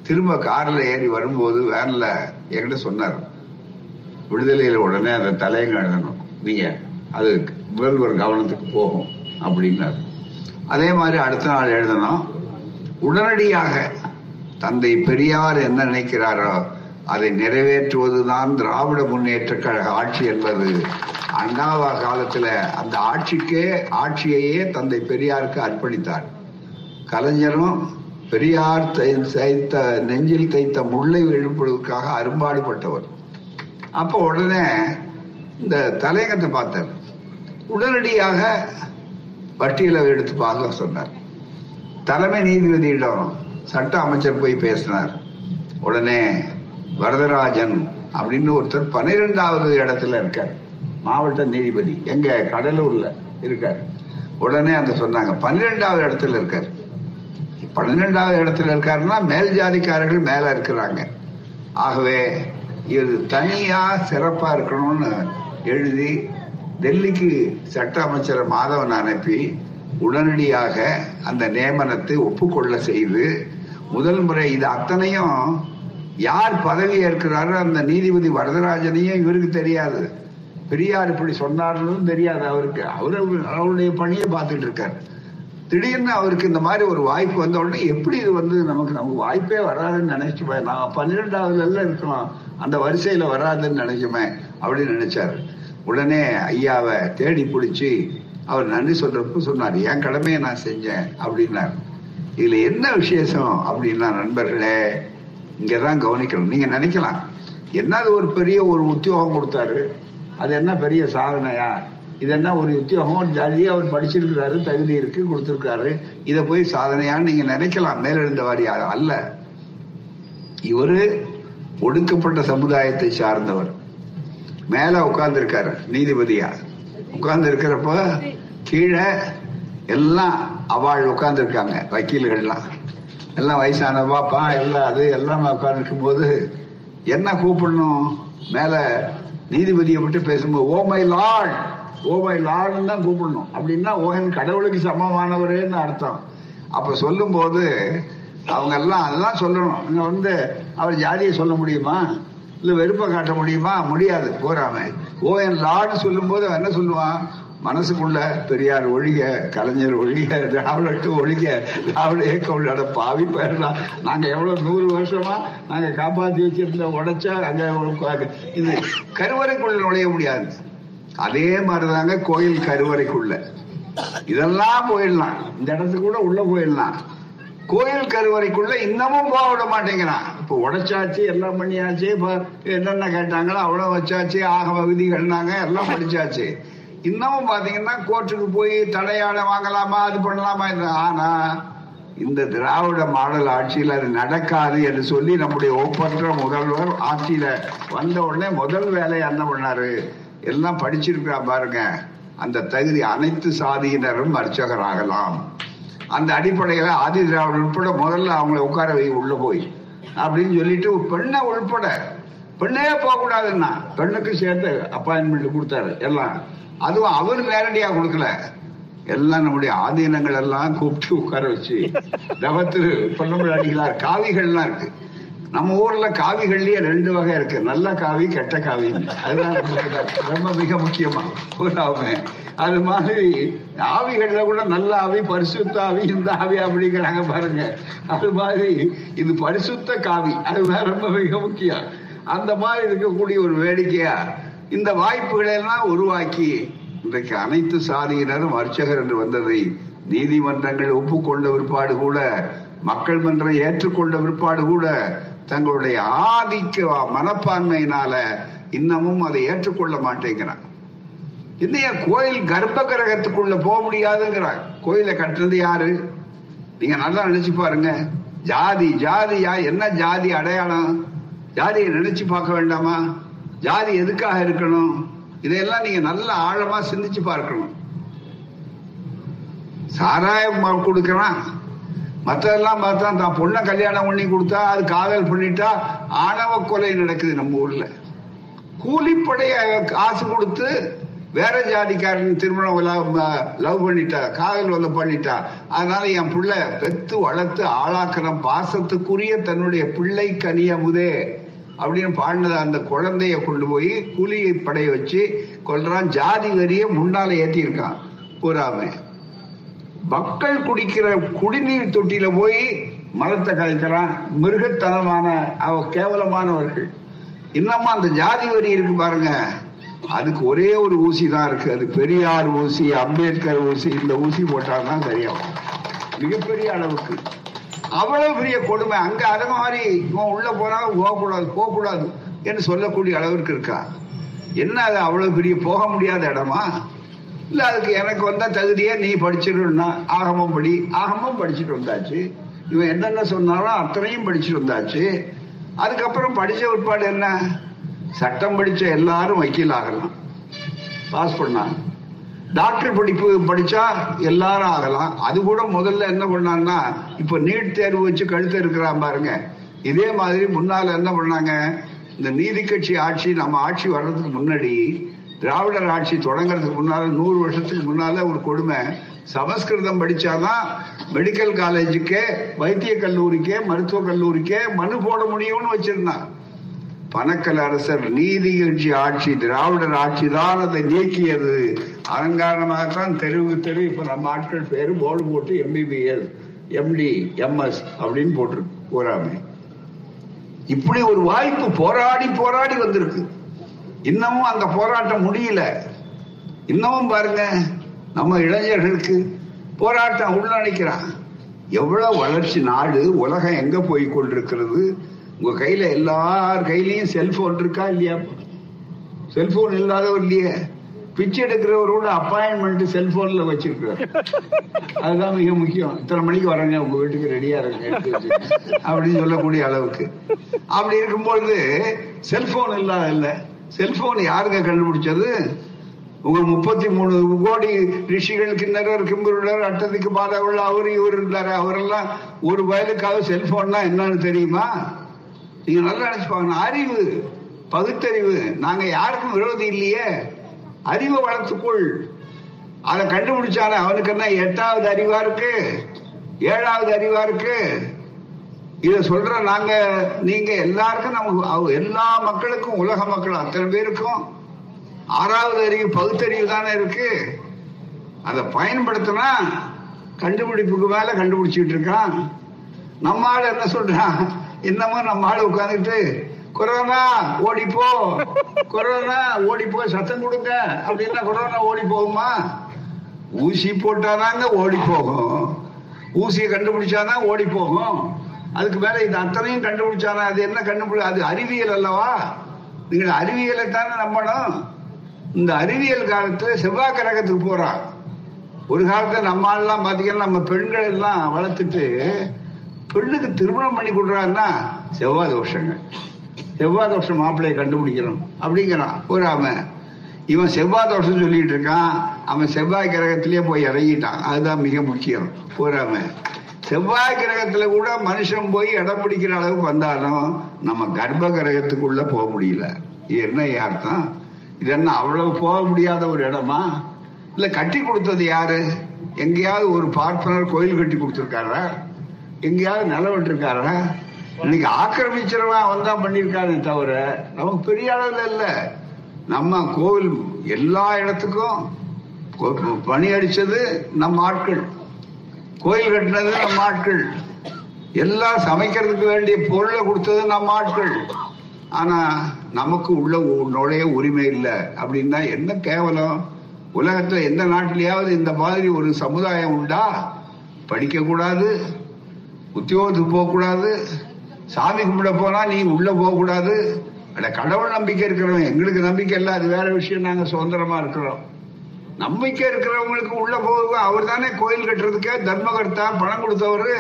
திரும்ப கார்ல ஏறி வரும்போது வேன்ல என்கிட்ட சொன்னார் விடுதலையில உடனே அந்த தலையங்க எழுதணும் நீங்க அது முதல்வர் கவனத்துக்கு போகும் அப்படின்னாரு. அதே மாதிரி அடுத்த நாள் எழுதணும் உடனடியாக தந்தை பெரியார் என்ன நினைக்கிறாரோ அதை நிறைவேற்றுவதுதான் திராவிட முன்னேற்ற கழக ஆட்சி என்பது. அண்ணாவா காலத்துல அந்த ஆட்சிக்கே ஆட்சியையே தந்தை பெரியாருக்கு அர்ப்பணித்தார். கலைஞரும் பெரியார் தை- தைத்த நெஞ்சில் தைத்த முல்லை எழுப்புவதற்காக அரும்பாடுபட்டவர். அப்ப உடனே இந்த தலையங்கத்தை பார்த்தார். உடனடியாக பட்டியலை எடுத்து பார்க்க சொன்னார். தலைமை நீதிபதியிடம் சட்ட அமைச்சர் போய் பேசினார். உடனே வரதராஜன் அப்படின்னு ஒருத்தர் பன்னிரெண்டாவது இடத்துல இருக்கார். மாவட்ட நீதிபதி. எங்க? கடலூர்ல இருக்கார். உடனே அந்த சொன்னாங்க. பன்னிரெண்டாவது இடத்துல இருக்கார். பன்னிரெண்டாவது இடத்துல இருக்காருன்னா மேல் ஜாதிக்காரர்கள் மேல இருக்கிறாங்க. ஆகவே இது தனியா சிறப்பா இருக்கணும்னு எழுதி டெல்லிக்கு சட்ட அமைச்சர் மாதவன் அனுப்பி உடனடியாக அந்த நியமனத்தை ஒப்புக்கொள்ள செய்து முதல் முறை இது அத்தனையும் யார் பதவி ஏற்கிறாரோ அந்த நீதிபதி வரதராஜனையும் இவருக்கு தெரியாது. பெரியார் இப்படி சொன்னார்னு தெரியாது அவருக்கு. அவரு அவருடைய பணியை பார்த்துட்டு இருக்காரு. திடீர்னு அவருக்கு இந்த மாதிரி ஒரு வாய்ப்பு வந்த உடனே எப்படி இது வந்து நமக்கு நமக்கு வாய்ப்பே வராதுன்னு நினைச்சுமே? நான் பன்னிரெண்டாவதுல இருக்கலாம். அந்த வரிசையில வராதுன்னு நினைக்குமே அப்படின்னு நினைச்சாரு. உடனே ஐயாவை தேடி பிடிச்சி அவர் நன்றி சொல்றப்ப சொன்னார் என் கடமையை நான் செஞ்சேன் அப்படின்னார். இதுல என்ன விசேஷம்? அப்படின்னா நண்பர்களே இங்கதான் கவனிக்கணும். நீங்க நினைக்கலாம். என்னது ஒரு பெரிய ஒரு உத்தியோகம் கொடுத்தாரு? அது என்ன பெரிய சாதனையா? இது என்ன ஒரு உத்தியோகம். ஜாலியாக அவர் படிச்சிருக்கிறாரு தகுதி இருக்கு கொடுத்துருக்காரு. இதை போய் சாதனையான்னு நீங்க நினைக்கலாம். மேலெழுந்த வாரியாக அல்ல. இவரு ஒடுக்கப்பட்ட சமுதாயத்தை சார்ந்தவர். மேல உட்கார்ந்துருக்காரு நீதிபதியா. உட்கார்ந்து இருக்கிறப்ப கீழே எல்லாம் அவாள் உட்கார்ந்துருக்காங்க வக்கீல்கள்லாம். எல்லாம் வயசான பாப்பா எல்லாம் அது எல்லாம் உட்கார்ந்து இருக்கும்போது என்ன கூப்பிடணும்? மேல நீதிபதியை மட்டும் பேசும்போது oh my lord! Oh my தான் கூப்பிடணும். அப்படின்னா ஓஹன் கடவுளுக்கு சமமானவரேன்னு அர்த்தம். அப்ப சொல்லும்போது அவங்க எல்லாம் அதெல்லாம் சொல்லணும். இங்க வந்து அவர் ஜாதியை சொல்ல முடியுமா? இல்ல வெறுப்பை காட்ட முடியுமா? முடியாது. போறாம. ஓ என் லார்டு சொல்லும் போது அவன் என்ன சொல்லுவான்? மனசுக்குள்ள பெரியார் ஒழிக கலைஞர் ஒழிக திராவிடட்டு ஒழிக திராவிட இயக்கம் உள்ளாட பாவி பெயர்லாம் நாங்க எவ்வளவு நூறு வருஷமா நாங்க காப்பாத்தி வச்சிருந்த உடைச்சா அங்க இது கருவறைக்குள்ள நுழைய முடியாது. அதே மாதிரிதாங்க கோயில் கருவறைக்குள்ள. இதெல்லாம் போயிடலாம். இந்த இடத்துக்கு கூட உள்ள போயிடலாம். கோயில் கருவறைக்குள்ள இன்னமும் போக விட மாட்டேங்கிறான். இப்ப உடைச்சாச்சு எல்லாம் பண்ணியாச்சு இப்ப என்னென்ன கேட்டாங்களோ அவ்வளவு வச்சாச்சு ஆகம விதிகள்னாங்க எல்லாம் படிச்சாச்சு. இன்னமும் பாத்தீங்கன்னா கோர்ட்டுக்கு போய் தடையாட வாங்கலாமா அது பண்ணலாமா ஆனா இந்த திராவிட மாடல் ஆட்சியில் அது நடக்காது என்று சொல்லி நம்முடைய ஒப்பற்ற முதல்வர் ஆட்சியில வந்த உடனே முதல் வேலையை என்ன பண்ணாரு? எல்லாம் படிச்சிருக்கா பாருங்க. அந்த தகுதி அனைத்து சாதியினரும் அர்ச்சகராகலாம். அந்த அடிப்படையில ஆதி திராவிடர் உட்பட முதல்ல அவங்களை உட்கார வை உள்ள போய். அப்படின்னு சொல்லிட்டு பெண்ணை உள்பட. பெண்ணே போக கூடாதுன்னா பெண்ணுக்கு சேர்த்து அப்பாயின்மெண்ட் கொடுத்தாரு எல்லாம். அதுவும் அவர் நேரடியா கொடுக்கல. எல்லாம் நம்முடைய ஆதீனங்கள் எல்லாம் கூப்பிட்டு உட்கார வச்சு. தவத்திரு பொன்னமிழ் அடிகளார் காவிகள்லாம் இருக்கு. நம்ம ஊர்ல காவிகள்லயே ரெண்டு வகை இருக்கு. நல்ல காவி கெட்ட காவி. அதுதான் ரொம்ப மிக முக்கியமா. ஊராவுமே அது மாதிரி ஆவிகள்ல கூட நல்ல ஆவி பரிசுத்த ஆவி இந்த ஆவி அப்படிங்கிறாங்க பாருங்க. அது மாதிரி இது பரிசுத்த காவி. அதுதான் ரொம்ப மிக முக்கியம். அந்த மாதிரி இருக்கக்கூடிய ஒரு வேடிக்கையா இந்த வாய்ப்புகளை எல்லாம் உருவாக்கி இன்றைக்கு அனைத்து சாதியினரும் அர்ச்சகர் என்று வந்ததை நீதிமன்றங்கள் ஒப்புக்கொண்ட பிற்பாடு கூட மக்கள் மன்றம் ஏற்றுக்கொண்ட பிற்பாடு கூட தங்களுடைய ஆதிக்க மனப்பான்மையினால இன்னமும் அதை ஏற்றுக்கொள்ள மாட்டேங்கிறாங்க என்னையா கோயில் கர்ப்ப கிரகத்துக்குள்ள போக முடியாதுங்கிறாங்க கோயிலை கட்டுறது யாரு? நீங்க நல்லா நினைச்சு பாருங்க. ஜாதி ஜாதியா? என்ன ஜாதி அடையாளம்? ஜாதியை நினைச்சு பார்க்க வேண்டாமா? ஜாதி எதுக்காக இருக்கணும்? இதையெல்லாம் நீங்க நல்ல ஆழமா சிந்திச்சு பார்க்கணும். சாராயம் கொடுக்கறான்? மற்றதெல்லாம் பார்த்தா தான் பொண்ணை கல்யாணம் பண்ணி கொடுத்தா அது காதல் பண்ணிட்டா ஆணவ கொலை நடக்குது நம்ம ஊர்ல. கூலிப்படைய காசு கொடுத்து வேற ஜாதிக்காரன் திருமணம் லவ் பண்ணிட்டா காதல் வந்து பண்ணிட்டா அதனால என் பிள்ளை பெத்து வளர்த்து ஆளாக்கிற பாசத்துக்குரிய தன்னுடைய பிள்ளை கனியமுதே அப்படின்னு பாடினத அந்த குழந்தைய கொண்டு போய் கூலி படைய வச்சு கொள்றான் ஜாதி வரிய முன்னால ஏத்தியிருக்கான். பூராமே மக்கள் குடிக்கிற குடிநீர் தொட்டியில போய் மரத்தை கலைக்கிறான் மிருகத்தனமான அவ கேவலமானவர்கள். இன்னமும் அந்த ஜாதி வரி இருக்கு பாருங்க. அதுக்கு ஒரே ஒரு ஊசி தான் இருக்கு. அது பெரியார் ஊசி அம்பேத்கர் ஊசி இந்த ஊசி போட்டால்தான் சரியாகும். மிகப்பெரிய அளவுக்கு. அவ்வளவு பெரிய கொடுமை. அங்க அது மாதிரி இவன் உள்ள போனா போகக்கூடாது போகக்கூடாது என்று சொல்லக்கூடிய அளவிற்கு இருக்கா? என்ன அது அவ்வளவு பெரிய போக முடியாத இடமா? இல்ல அதுக்கு எனக்கு வந்த தகுதியே நீ படிச்சிருன்னா ஆகமம் படி. ஆகமம் படிச்சுட்டு வந்தாச்சு. இவன் என்னென்ன சொன்னாலும் அத்தனையும் படிச்சுட்டு வந்தாச்சு. அதுக்கப்புறம் படிச்ச உட்பாடு என்ன? சட்டம் படிச்ச எல்லாரும் வக்கீல் ஆகலாம். பாஸ் பண்ணாங்க. டாக்டர் படிப்பு படிச்சா எல்லாரும் ஆகலாம். அது கூட முதல்ல என்ன பண்ணாங்கன்னா இப்ப நீட் தேர்வு வச்சு கழுத்து இருக்கிறான் பாருங்க. இதே மாதிரி முன்னால என்ன பண்ணாங்க? இந்த நீதி கட்சி ஆட்சி நம்ம ஆட்சி வர்றதுக்கு முன்னாடி திராவிடர் ஆட்சி தொடங்குறதுக்கு முன்னால நூறு வருஷத்துக்கு முன்னால ஒரு கொடுமை. சமஸ்கிருதம் படிச்சாதான் மெடிக்கல் காலேஜுக்கே வைத்திய கல்லூரிக்கே மருத்துவ கல்லூரிக்கே மனு போட முடியும்னு வச்சிருந்தான். பணக்கல் அரசர் நீதி கட்சி ஆட்சி திராவிடர் ஆட்சி தான் அதை நீக்கியது. அதன் காரணமாகத்தான் தெருவு தெரு இப்ப நம்ம ஆட்கள் பேரு போர்டு போட்டு எம்பிபிஎஸ் எம்டி எம்எஸ் அப்படின்னு போட்டிருக்கு போராமே இப்படி ஒரு வாய்ப்பு போராடி போராடி வந்திருக்கு. இன்னமும் அந்த போராட்டம் முடியல. இன்னமும் பாருங்க நம்ம இளைஞர்களுக்கு போராட்டம் உள்ளணிக்கிறான் எவ்வளவு வளர்ச்சி நாடு உலகம் எங்க போய் கொண்டிருக்கிறது? உங்க கையில எல்லார் கையிலயும் செல்போன் இருக்கா இல்லையா? செல்போன் இல்லாதவர் இல்லையே. பிச்சை எடுக்கிறவரோட அப்பாயின்மெண்ட் செல்போன்ல வச்சிருக்கிறார். அதுதான் மிக முக்கியம். இத்தனை மணிக்கு வரங்க உங்க வீட்டுக்கு ரெடியா இருங்க அப்படின்னு சொல்லக்கூடிய அளவுக்கு. அப்படி இருக்கும்பொழுது செல்போன் இல்லாத இல்ல. செல்போன் யாருங்க கண்டுபிடிச்சது? உங்க முப்பத்தி மூணு கோடி ரிஷிகள் கிண்ணறர் கிம்பருடர் அட்டத்துக்கு பாதவள் அவர் இவர் இருந்தாரு அவரெல்லாம் ஒரு வயலுக்காக செல்போன்னா என்னன்னு தெரியுமா? நீங்க நல்லா நினைச்சு அறிவு பகுத்தறிவு. நாங்க யாருக்கும் விரோதி இல்லையே. அறிவை வளர்த்துக்குள். அதை கண்டுபிடிச்சானே அவனுக்கு என்ன? எட்டாவது அறிவா இருக்கு? ஏழாவது அறிவா இருக்கு? இத சொல்ற நாங்க நீங்க எல்லாருக்கும் நமக்கு எல்லா மக்களுக்கும் உலக மக்கள் அத்தனை பேருக்கும் ஆறாவது அறிவு பகுத்தறிவு தானே இருக்கு. அதை பயன்படுத்தினா கண்டுபிடிப்புக்கு மேல கண்டுபிடிச்சிட்டு இருக்கான். நம்ம ஆள் என்ன சொல்றான் இன்னமும் நம்ம ஆள் உட்காந்துட்டு கொரோனா ஓடிப்போ கொரோனா ஓடிப்போ சத்தம் கொடுங்க அப்படின்னா கொரோனா ஓடி போகுமா? ஊசி போட்டாதாங்க ஓடி போகும். ஊசியை கண்டுபிடிச்சாதான் ஓடி போகும். அதுக்கு மேல இது அத்தனையும் கண்டுபிடிச்சானா? அது என்ன கண்டுபிடி? அது அறிவியல் அல்லவா? நீங்கள் அறிவியலை தானே நம்பணும். இந்த அறிவியல் காலத்துல செவ்வாய் கிரகத்துக்கு போறான். ஒரு காலத்துல நம்ம ஆள்லாம் பாத்தீங்கன்னா நம்ம பெண்கள் எல்லாம் வளர்த்துட்டு பெண்ணுக்கு திருமணம் பண்ணி கொடுறாருன்னா செவ்வாய் தோஷங்க செவ்வாய் தோஷம் மாப்பிள்ளையை கண்டுபிடிக்கணும். அப்படிங்கிறான். ஒரு அவன். இவன் செவ்வாய் தோஷம் சொல்லிட்டு இருக்கான். அவன் செவ்வாய் கிரகத்திலேயே போய் இறங்கிட்டான். அதுதான் மிக முக்கியம். போறாம செவ்வாய் கிரகத்துல கூட மனுஷன் போய் இடம் பிடிக்கிற அளவுக்கு வந்தாலும் நம்ம கர்ப்ப கிரகத்துக்குள்ள போக முடியல. என்ன அர்த்தம்? இது என்ன அவ்வளவு போக முடியாத ஒரு இடமா? இல்ல கட்டி கொடுத்தது யாரு? எங்கேயாவது ஒரு பார்ப்பனர் கோயில் கட்டி கொடுத்துருக்காரா? எங்கேயாவது நிலம் விட்டுருக்காரா? இன்னைக்கு ஆக்கிரமிச்சிருவா அவன் தான் பண்ணியிருக்கானே தவிர நமக்கு பெரிய அளவில் இல்ல. நம்ம கோவில் எல்லா இடத்துக்கும் பணி அடிச்சது நம்ம ஆட்கள். கோயில் கட்டினது நம்ம ஆட்கள். எல்லாம் சமைக்கிறதுக்கு வேண்டிய பொருளை கொடுத்தது நம்ம ஆட்கள். ஆனா நமக்கு உள்ள உ- நுழைய உரிமை இல்லை. அப்படின்னா என்ன கேவலம்? உலகத்துல எந்த நாட்டிலேயாவது இந்த மாதிரி ஒரு சமுதாயம் உண்டா? படிக்க கூடாது உத்தியோகத்துக்கு போக கூடாது சாமி கும்பிட போனா நீ உள்ள போக கூடாது. அட கடவுள் நம்பிக்கை இருக்கிறவன். எங்களுக்கு நம்பிக்கை இல்லை. அது வேற விஷயம். நாங்க சுதந்திரமா இருக்கிறோம். நம்பிக்கை இருக்கிறவங்களுக்கு உள்ள போக அவர் தானே கோயில் கட்டுறதுக்கே தர்மகர்த்தா பணம் கொடுத்தவரு.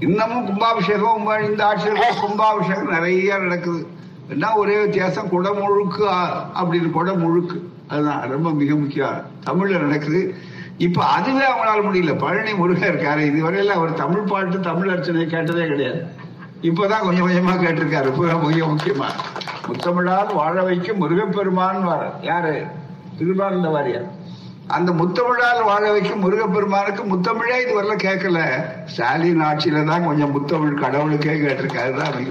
இன்னமும் கும்பாபிஷேகம் இந்த ஆட்சியில் கும்பாபிஷேகம் நிறைய நடக்குது. என்ன ஒரே வித்தியாசம்? குடமுழுக்கு அப்படின்னு குடமுழுக்கு அதுதான் ரொம்ப மிக முக்கியம். தமிழ்ல நடக்குது. இப்ப அதுவே அவங்களால முடியல. பழனி முருகன் இருக்காரு. இதுவரையில அவர் தமிழ் பாட்டு தமிழ் அர்ச்சனை கேட்டதே கிடையாது. இப்பதான் கொஞ்சம் கொஞ்சமா கேட்டிருக்காரு. மிக முக்கியமா. முத்தமிழால் வாழ வைக்கும் முருகப்பெருமான் வர. யாரு? திருமார்ந்த வாரியார் அந்த முத்தமிழால் வாழ வைக்கும் முருகப்பெருமானுக்கு முத்தமிழே இது வரல கேட்கல. ஸ்டாலின் ஆட்சியில தான் கொஞ்சம் முத்தமிழ் கடவுளுக்கே கேட்டிருக்காரு தான்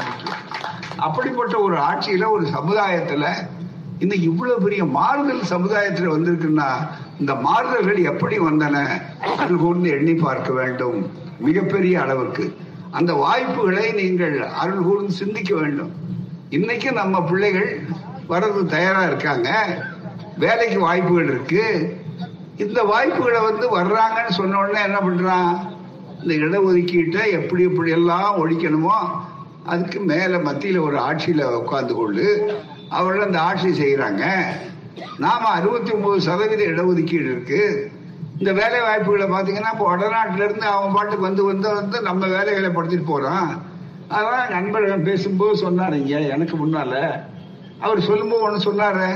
அப்படிப்பட்ட ஒரு ஆட்சியில ஒரு சமுதாயத்துல இந்த இவ்வளவு பெரிய மாறுதல் சமுதாயத்துல வந்திருக்குன்னா இந்த மாறுதல்கள் எப்படி வந்தன? அது கூர்ந்து எண்ணி பார்க்க வேண்டும். மிகப்பெரிய அளவுக்கு. அந்த வாய்ப்புகளை நீங்கள் அருள் கூர்ந்து சிந்திக்க வேண்டும். இன்னைக்கு நம்ம பிள்ளைகள் வர்றது தயாரா இருக்காங்க. வேலைக்கு வாய்ப்புகள் இருக்கு. இந்த வாய்ப்புகளை வந்து வர்றாங்கன்னு சொன்ன உடனே என்ன பண்றான்? இந்த இடஒதுக்கீட்டை எப்படி எப்படி எல்லாம் ஒழிக்கணுமோ அதுக்கு மேல மத்தியில ஒரு ஆட்சியில உட்கார்ந்து கொண்டு அவர்கள் அந்த ஆட்சி செய்யறாங்க நாம அறுபத்தி ஒன்பது சதவீத இடஒதுக்கீடு இருக்கு. இந்த வேலை வாய்ப்புகளை பாத்தீங்கன்னா இப்போ வடநாட்டுல இருந்து அவன் பாட்டுக்கு வந்து வந்து வந்து நம்ம வேலைகளை படுத்திட்டு போறான். அதான் நண்பர்கள் பேசும்போது சொன்னாருங்க எனக்கு முன்னால. அவர் சொல்லும்போது ஒன்று சொன்னாரு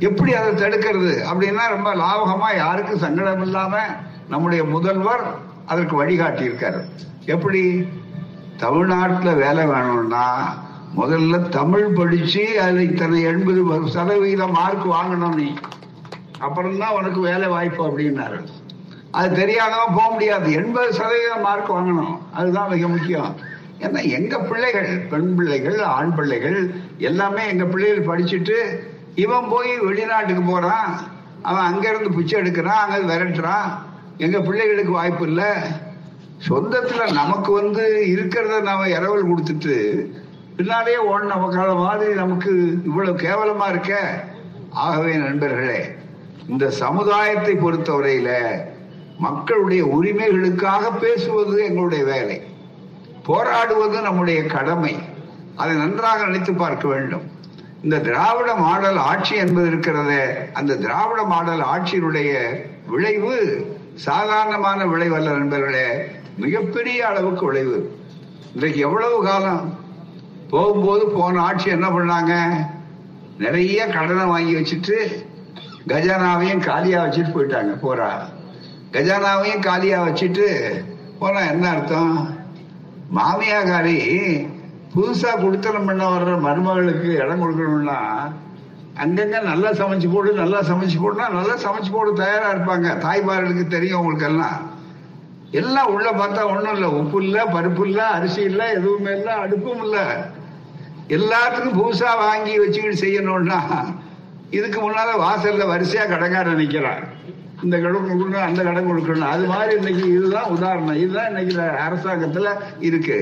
எப்படி அதை தடுக்கிறது அப்படின்னா ரொம்ப லாபகமா யாருக்கும் சங்கடம் இல்லாம நம்முடைய முதல்வர் அதற்கு வழிகாட்டி இருக்காரு எப்படி? தமிழ்நாட்டுல வேலை வேணும்னா முதல்ல தமிழ் படிச்சு அதுல இத்தனை எண்பது சதவீத மார்க் வாங்கணும் நீ. அப்புறம்தான் உனக்கு வேலை வாய்ப்பு அப்படின்னாரு. அது தெரியாதவன் போக முடியாது. எண்பது சதவீதம் மார்க் வாங்கணும். அதுதான் மிக முக்கியம். ஏன்னா எங்க பிள்ளைகள் பெண் பிள்ளைகள் ஆண் பிள்ளைகள் எல்லாமே எங்க பிள்ளைகள் படிச்சுட்டு இவன் போய் வெளிநாட்டுக்கு போறான் அவன் அங்க இருந்து பிச்சை எடுக்கிறான் அங்க விரட்டுறான். எங்க பிள்ளைகளுக்கு வாய்ப்பு இல்லை. சொந்தத்துல நமக்கு வந்து இருக்கிறத நாம இரவல் கொடுத்துட்டு பின்னாலே ஓடின கால மாதிரி நமக்கு இவ்வளவு கேவலமா இருக்க. ஆகவே நண்பர்களே இந்த சமுதாயத்தை பொறுத்தவரையில மக்களுடைய உரிமைகளுக்காக பேசுவது எங்களுடைய வேலை. போராடுவது நம்முடைய கடமை. அதை நன்றாக நினைத்து பார்க்க வேண்டும். இந்த திராவிட மாடல் ஆட்சி என்பது இருக்கிறதே அந்த திராவிட மாடல் ஆட்சியினுடைய விளைவு சாதாரணமான விளைவு அல்ல நண்பர்களே மிகப்பெரிய அளவுக்கு விளைவு. இன்றைக்கு எவ்வளவு காலம்? போகும்போது போன ஆட்சி என்ன பண்ணாங்க? நிறைய கடனை வாங்கி வச்சுட்டு கஜானாவையும் காலியா வச்சுட்டு போயிட்டாங்க போறா. கஜானாவையும் காலியா வச்சுட்டு போனா என்ன அர்த்தம்? மாமியாகாரி புதுசா குடித்தனம் பண்ண வர்ற மருமகளுக்கு இடம் கொடுக்கணும்னா அங்கங்க நல்லா சமைச்சு போடு நல்லா சமைச்சு போடுனா நல்லா சமைச்சு போட தயாரா இருப்பாங்க. தாய்மார்களுக்கு தெரியும் உங்களுக்கு எல்லாம் எல்லாம் உள்ள பார்த்தா ஒண்ணும் இல்லை. உப்பு இல்ல பருப்பு இல்ல அரிசி இல்ல எதுவுமே இல்ல அடுப்பும் இல்ல. எல்லாத்துக்கும் புதுசா வாங்கி வச்சுக்கிட்டு செய்யணும்னா இதுக்கு முன்னால வாசல்ல வரிசையா கடங்கார நினைக்கிறான் இந்த கடன் கொடுக்கணும் அந்த கடன் கொடுக்கணும். அது மாதிரி இன்னைக்கு இதுதான் உதாரணம். இதுதான் இன்னைக்கு அரசாங்கத்துல இருக்கு.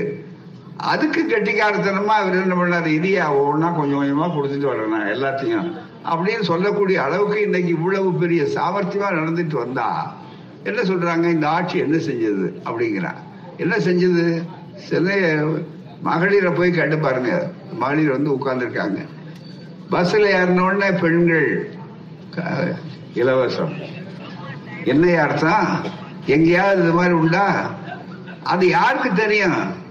அதுக்கு கெட்டிக்காரத்தனமா அவர் என்ன பண்ணாரு? இதையா ஒவ்வொன்னா கொஞ்சம் கொஞ்சமா கொடுத்துட்டு வரணும் எல்லாத்தையும். அப்படின்னு சொல்லக்கூடிய அளவுக்கு இன்னைக்கு இவ்வளவு பெரிய சாமர்த்தியமா நடந்துட்டு வந்தா என்ன சொல்றாங்க? இந்த ஆட்சி என்ன செஞ்சது? அப்படிங்கிறான் என்ன செஞ்சது? சில மகளிரை போய் கேட்டு பாருங்க. மகளிர் வந்து உட்கார்ந்துருக்காங்க. பஸ்ல ஏறினோடனே பெண்கள் இலவசம். என்ன அர்த்தம்? எங்கேயாவது இது மாதிரி உண்டா? அது யாருக்கு தெரியும்?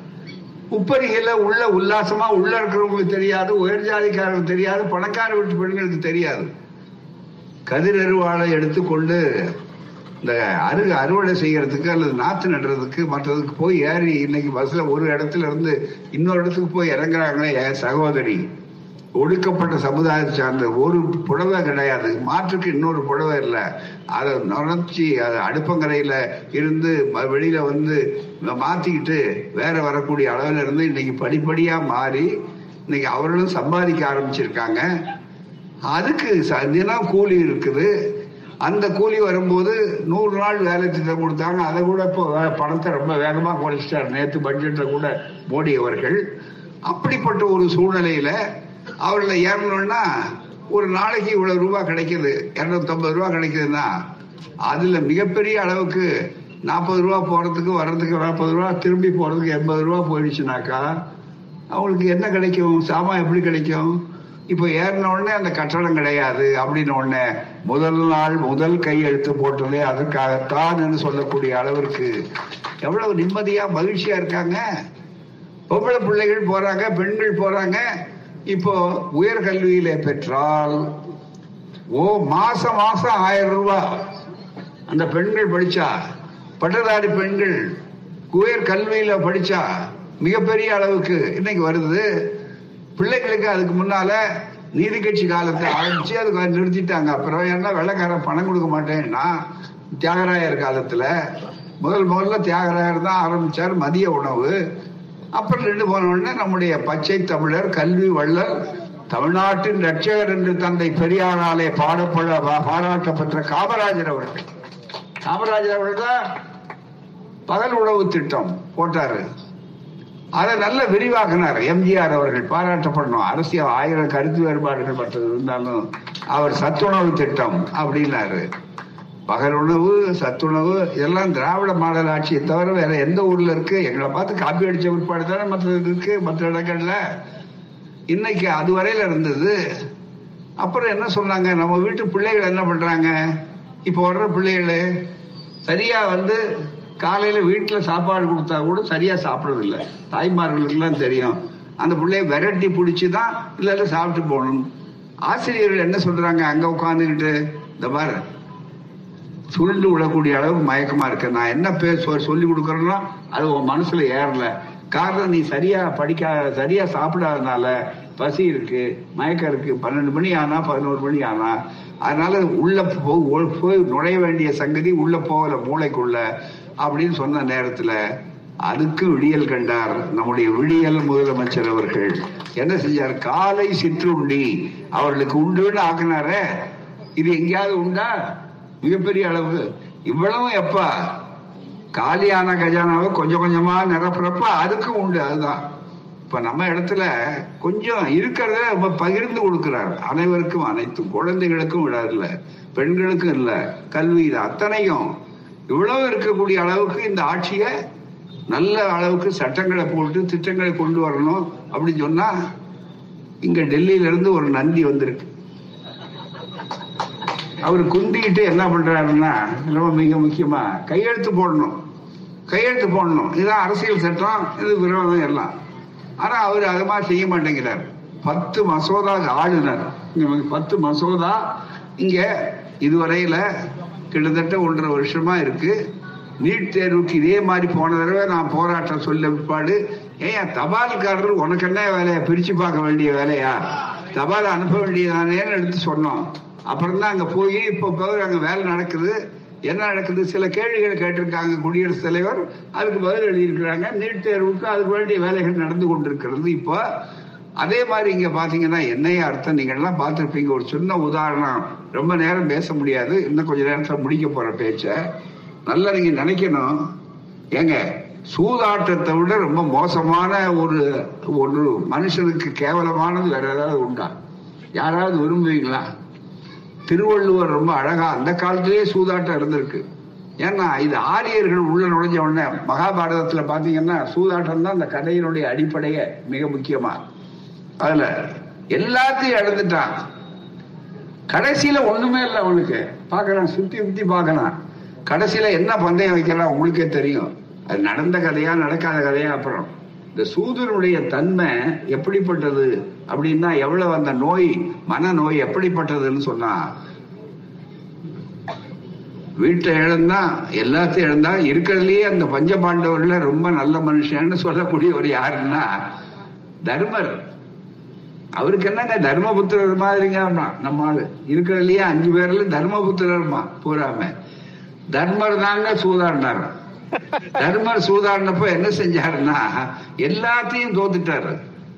உப்பரிகையில உள்ள உல்லாசமா உள்ள இருக்கிறவங்களுக்கு தெரியாது உயர் ஜாதிக்காரங்களுக்கு தெரியாது பணக்கார வீட்டு பெண்களுக்கு தெரியாது. கதிர் அருவாளை எடுத்துக்கொண்டு இந்த அரு அறுவடை செய்யறதுக்கு அல்லது நாத்து நடுறதுக்கு மற்றதுக்கு போய் ஏறி இன்னைக்கு பஸ்ல ஒரு இடத்துல இருந்து இன்னொரு இடத்துக்கு போய் இறங்குறாங்களே என் சகோதரி. ஒடுக்கப்பட்ட சமுதாயத்தை சார்ந்த ஒரு புடவை கிடையாது. மாற்றுக்கு இன்னொரு புடவை இல்லை. அதை நுழைச்சி அதை அடுப்பங்கரையில் இருந்து வெளியில் வந்து மாற்றிக்கிட்டு வேற வரக்கூடிய அளவில் இருந்து இன்னைக்கு படிப்படியாக மாறி இன்னைக்கு அவர்களும் சம்பாதிக்க ஆரம்பிச்சிருக்காங்க. அதுக்கு ச- தினம் கூலி இருக்குது. அந்த கூலி வரும்போது நூறு நாள் வேலை திட்டம் கொடுத்தாங்க. அதை கூட இப்போ வே- பணத்தை ரொம்ப வேகமாக குறைச்சிட்டார் நேற்று பட்ஜெட்டில் கூட மோடி அவர்கள். அப்படிப்பட்ட ஒரு சூழ்நிலையில அவர்களை ஏறணும்னா ஒரு நாளைக்கு இவ்வளவு ரூபாய் கிடைக்குது. இரநூத்தம்பது ரூபாய் கிடைக்குதுன்னா அதுல மிகப்பெரிய அளவுக்கு நாற்பது ரூபா போறதுக்கு வர்றதுக்கு நாற்பது ரூபா திரும்பி போறதுக்கு எண்பது ரூபா போயிடுச்சுனாக்கா அவங்களுக்கு என்ன கிடைக்கும்? சாமான் எப்படி கிடைக்கும்? இப்போ ஏறின உடனே அந்த கட்டடம் கிடையாது அப்படின்னு உடனே முதல் நாள் முதல் கையெழுத்து போட்டதே அதற்காகத்தான் என்று சொல்லக்கூடிய அளவிற்கு எவ்வளவு நிம்மதியா மகிழ்ச்சியா இருக்காங்க. பொம்பளை பிள்ளைகள் போறாங்க பெண்கள் போறாங்க. இப்போ உயர்கல்வியில பெற்றால் ஓ மாசம் மாசம் ஆயிரம் ரூபாய் அந்த பெண்கள் படிச்சா பட்டதாரி பெண்கள் உயர் கல்வியில படிச்சா மிகப்பெரிய அளவுக்கு இன்னைக்கு வருது. பிள்ளைகளுக்கு அதுக்கு முன்னால நீதி கட்சி காலத்தை ஆரம்பிச்சு அதுக்கு நிறுத்திட்டாங்க. அப்புறம் என்ன வெள்ளக்காரன் பணம் கொடுக்க மாட்டேன்னா தியாகராயர் காலத்துல முதல் முதல்ல தியாகராயர் தான் ஆரம்பிச்சார் மதிய உணவு. அப்புறம் ரெண்டு போன உடனே நம்முடைய பச்சை தமிழர் கல்வி வள்ளல் தமிழ்நாட்டின் ரட்சகர் என்று தந்தை பெரியாராலே பாடப்பட பாராட்டப்பட்ட காமராஜர் அவர்கள். காமராஜர் அவர்கள் தான் பகல் உணவு திட்டம் போட்டாரு. அதை நல்ல விரிவாக்கினார். எம்ஜிஆர் அவர்கள் பாராட்டப்படணும். அரசியல் ஆயிரம் கருத்து வேறுபாடுகள் மற்றது இருந்தாலும் அவர் சத்துணவு திட்டம் அப்படின்னாரு. பகல் உணவு சத்துணவு இதெல்லாம் திராவிட மாடல் ஆட்சியை தவிர வேற எந்த ஊர்ல இருக்கு? எங்களை பார்த்து காப்பி அடிச்ச விற்பாடு தானே மற்ற இருக்கு மற்ற இடங்கள்ல. இன்னைக்கு அது வரையில இருந்தது. அப்புறம் என்ன சொன்னாங்க? நம்ம வீட்டு பிள்ளைகள் என்ன பண்றாங்க? இப்ப வர்ற பிள்ளைகள் சரியா வந்து காலையில வீட்டுல சாப்பாடு கொடுத்தா கூட சரியா சாப்பிடறதில்ல. தாய்மார்களுக்கெல்லாம் தெரியும். அந்த பிள்ளைய விரட்டி பிடிச்சுதான் இல்லை சாப்பிட்டு போகணும். ஆசிரியர்கள் என்ன சொல்றாங்க? அங்க உட்காந்துக்கிட்டு இந்த மாதிரி சுருண்டு விடக்கூடிய அளவு மயக்கமா இருக்கு. நான் என்ன பேச சொல்லி கொடுக்குறேன்னா அது உன் மனசுல ஏறல. காரணம் நீ சரியா படிக்காத சரியா சாப்பிடாதனால பசி இருக்கு மயக்கம் இருக்கு. பன்னெண்டு மணி ஆனா பதினோரு மணி ஆனா. அதனால உள்ள போய் நுழைய வேண்டிய சங்கதி உள்ள போகல மூளைக்குள்ள அப்படின்னு சொன்ன நேரத்துல அதுக்கு விடியல் கண்டார் நம்முடைய விடியல் முதலமைச்சர் அவர்கள். என்ன செஞ்சார்? காலை சிற்றுண்டி அவர்களுக்கு உண்டுன்னு ஆக்கினாரே. இது எங்கேயாவது உண்டா? மிகப்பெரிய அளவு. இவ்வளவும் எப்ப? காலியான கஜானாவை கொஞ்சம் கொஞ்சமா நிரப்புறப்ப அதுக்கும் உண்டு அதுதான். இப்ப நம்ம இடத்துல கொஞ்சம் இருக்கிறத ரொம்ப பகிர்ந்து கொடுக்கிறார். அனைவருக்கும் அனைத்தும். குழந்தைகளுக்கும் விடாதுல பெண்களுக்கும் இல்ல கல்வி இது அத்தனையும். இவ்வளவு இருக்கக்கூடிய அளவுக்கு இந்த ஆட்சிய நல்ல அளவுக்கு சட்டங்களை போட்டு திட்டங்களை கொண்டு வரணும் அப்படின்னு சொன்னா இங்க டெல்லியில இருந்து ஒரு நந்தி வந்திருக்கு. அவர் குந்திக்கிட்டு என்ன பண்றாருன்னா ரொம்ப மிக முக்கியமா கையெழுத்து போடணும். கையெழுத்து போடணும். இதுதான் அரசியல் சட்டம் இது விரோதம் எல்லாம். ஆனா அவர் அது மாதிரி செய்ய மாட்டேங்கிறார். பத்து மசோதா ஆளுநர். பத்து மசோதா இங்க இதுவரையில கிட்டத்தட்ட ஒன்றரை வருஷமா இருக்கு. நீட் தேர்வுக்கு இதே மாதிரி போன தடவை நான் போராட்டம் சொல்ல பிற்பாடு ஏன் தபால்காரர் உனக்கு என்ன வேலையா? பிரிச்சு பார்க்க வேண்டிய வேலையா? தபால் அனுப்ப வேண்டியதானேன்னு எடுத்து சொன்னோம். அப்புறம் தான் அங்க போய் இப்போ அங்க வேலை நடக்குது. என்ன நடக்குது? சில கேள்விகள் கேட்டிருக்காங்க குடியரசுத் தலைவர். அதுக்கு பதில் எழுதியிருக்கிறாங்க. நீட் தேர்வுக்கு அதுக்கு வேண்டிய வேலைகள் நடந்து கொண்டிருக்கிறது இப்போ. அதே மாதிரி இங்க பாத்தீங்கன்னா என்னைய அர்த்தம் நீங்க எல்லாம் ஒரு சின்ன உதாரணம். ரொம்ப நேரம் பேச முடியாது. இன்னும் கொஞ்ச நேரத்தில் முடிக்க போற பேச்ச. நல்லா நீங்க நினைக்கணும். ஏங்க சூதாட்டத்தை விட ரொம்ப மோசமான ஒரு ஒரு மனுஷனுக்கு கேவலமானது வேற ஏதாவது உண்டா? யாராவது விரும்புவீங்களா? திருவள்ளுவர் ரொம்ப அழகா அந்த காலத்திலேயே சூதாட்டம் இருந்திருக்கு ஏன்னா இது ஆரியர்கள் உள்ள நுழைஞ்ச உடனே மகாபாரதத்துல பாத்தீங்கன்னா சூதாட்டம் தான் அந்த கதையினுடைய அடிப்படைய மிக முக்கியமா. அதுல எல்லாத்தையும் இழந்துட்டான். கடைசியில ஒண்ணுமே இல்லை அவனுக்கு. பாக்கலாம் சுத்தி சுத்தி பார்க்கலாம். கடைசியில என்ன பந்தயம் வைக்கிறான் உங்களுக்கே தெரியும். அது நடந்த கதையா நடக்காத கதையா அப்புறம். இந்த சூதனுடைய தன்மை எப்படிப்பட்டது? அப்படின்னா எவ்வளவு அந்த நோய் மன நோய் எப்படிப்பட்டதுன்னு சொன்னா வீட்டை இழந்தா எல்லாத்தையும் இழந்தா இருக்கிறதுலயே அந்த பஞ்ச பாண்டவர்ல ரொம்ப நல்ல மனுஷன்னு சொல்லக்கூடியவர் யாருன்னா தர்மர். அவருக்கு என்னங்க தர்மபுத்திரர் மாதிரிங்க நம்ம ஆளு. இருக்கிறதுலயே அஞ்சு பேர்ல தர்மபுத்திரர்மா பூராம. தர்மர் தாங்க சூதாடினார். தர்மர் சூதாடினப்ப என்ன செஞ்சாருன்னா எல்லாத்தையும் தோத்துட்டாரு.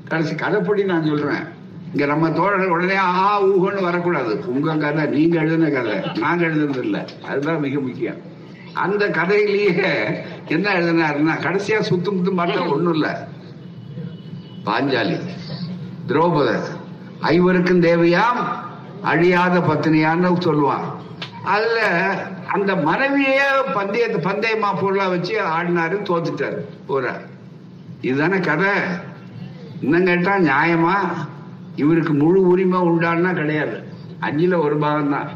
கடைசி கதைப்படி நான் சொல்றேன். இங்க நம்ம தோழர்கள் உடனே ஆ ஊகன்னு வரக்கூடாது. உங்க கதை நீங்க எழுதின கதை. நாங்க எழுதுனது இல்லை. அதுதான் மிக முக்கியம். அந்த கதையிலேயே என்ன எழுதினாருன்னா கடைசியா சுத்தும் முத்தும் பார்த்தா ஒண்ணும் இல்ல. பாஞ்சாலி திரௌபதர் ஐவருக்கும் தேவையாம் அழியாத பத்தினியான்னு சொல்லுவான். அதுல அந்த மனைவியே பந்தய பந்தயமா பொருளா வச்சு ஆடினாரு தோத்துட்டாரு. போற இதுதானே கதை? இன்னும் கேட்டா நியாயமா? இவருக்கு முழு உரிமை உண்டான்னா கிடையாது. அஞ்சுல ஒரு பாகம் தான்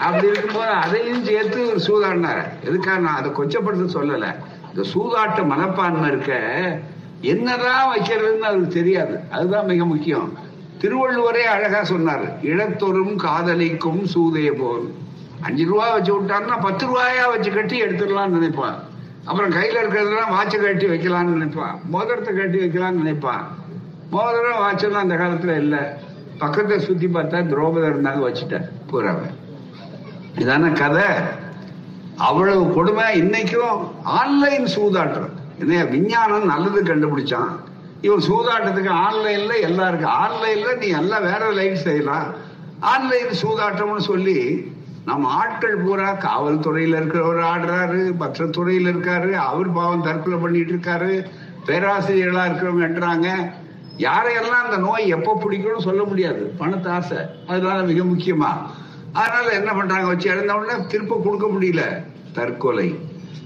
அப்படி இருக்கும்போது அதையும் சேர்த்து ஒரு சூதாடினார். எதுக்காக நான் அதை கொச்சப்படுத்த சொல்லல? இந்த சூதாட்ட மனப்பான்மை இருக்க என்னதான் வைக்கிறதுன்னு அவருக்கு தெரியாது. அதுதான் மிக முக்கியம். திருவள்ளுவரே அழகா சொன்னார் இழத்தொரும் காதலிக்கும் சூதைய போல் அஞ்சு ரூபா வச்சு விட்டாருன்னா பத்து ரூபாயா வச்சு கட்டி எடுத்துடலாம்னு நினைப்பான் அப்புறம் கையில இருக்கிறதெல்லாம் வாட்சை கட்டி வைக்கலாம்னு நினைப்பான். மோதிரத்தை கட்டி வைக்கலாம்னு நினைப்பான். மோதிரம் வாட்செல்லாம் அந்த காலத்துல இல்ல. பக்கத்தை சுத்தி பார்த்தா துரோபதர் இருந்தாங்க வச்சுட்டேன் பூராவை. இதான கதை. அவ்வளவு கொடுமை. இன்னைக்கும் ஆன்லைன் சூதாட்டம். என்ன விஞ்ஞானம் நல்லது கண்டுபிடிச்சான். இவன் சூதாட்டத்துக்கு ஆன்லைன்ல எல்லாம் இருக்கு ஆன்லைன்ல நீ எல்லாம் வேற லைட் செய்யலாம். ஆன்லைன் சூதாட்டம்னு சொல்லி நம்ம ஆட்கள் பூரா காவல்துறையில இருக்கிறவர் ஆடுறாரு மற்ற துறையில இருக்காரு அவர் பாவம் தற்கொலை பண்ணிட்டு இருக்காரு பேராசிரியர்களா இருக்கிறவங்க என்றாங்க. யாரையெல்லாம் அந்த நோய் எப்ப பிடிக்கும்னு சொல்ல முடியாது. பணத்து ஆசை. அதனால மிக முக்கியமா. அதனால என்ன பண்றாங்க? வச்சு இழந்த உடனே திருப்ப கொடுக்க முடியல. தற்கொலை.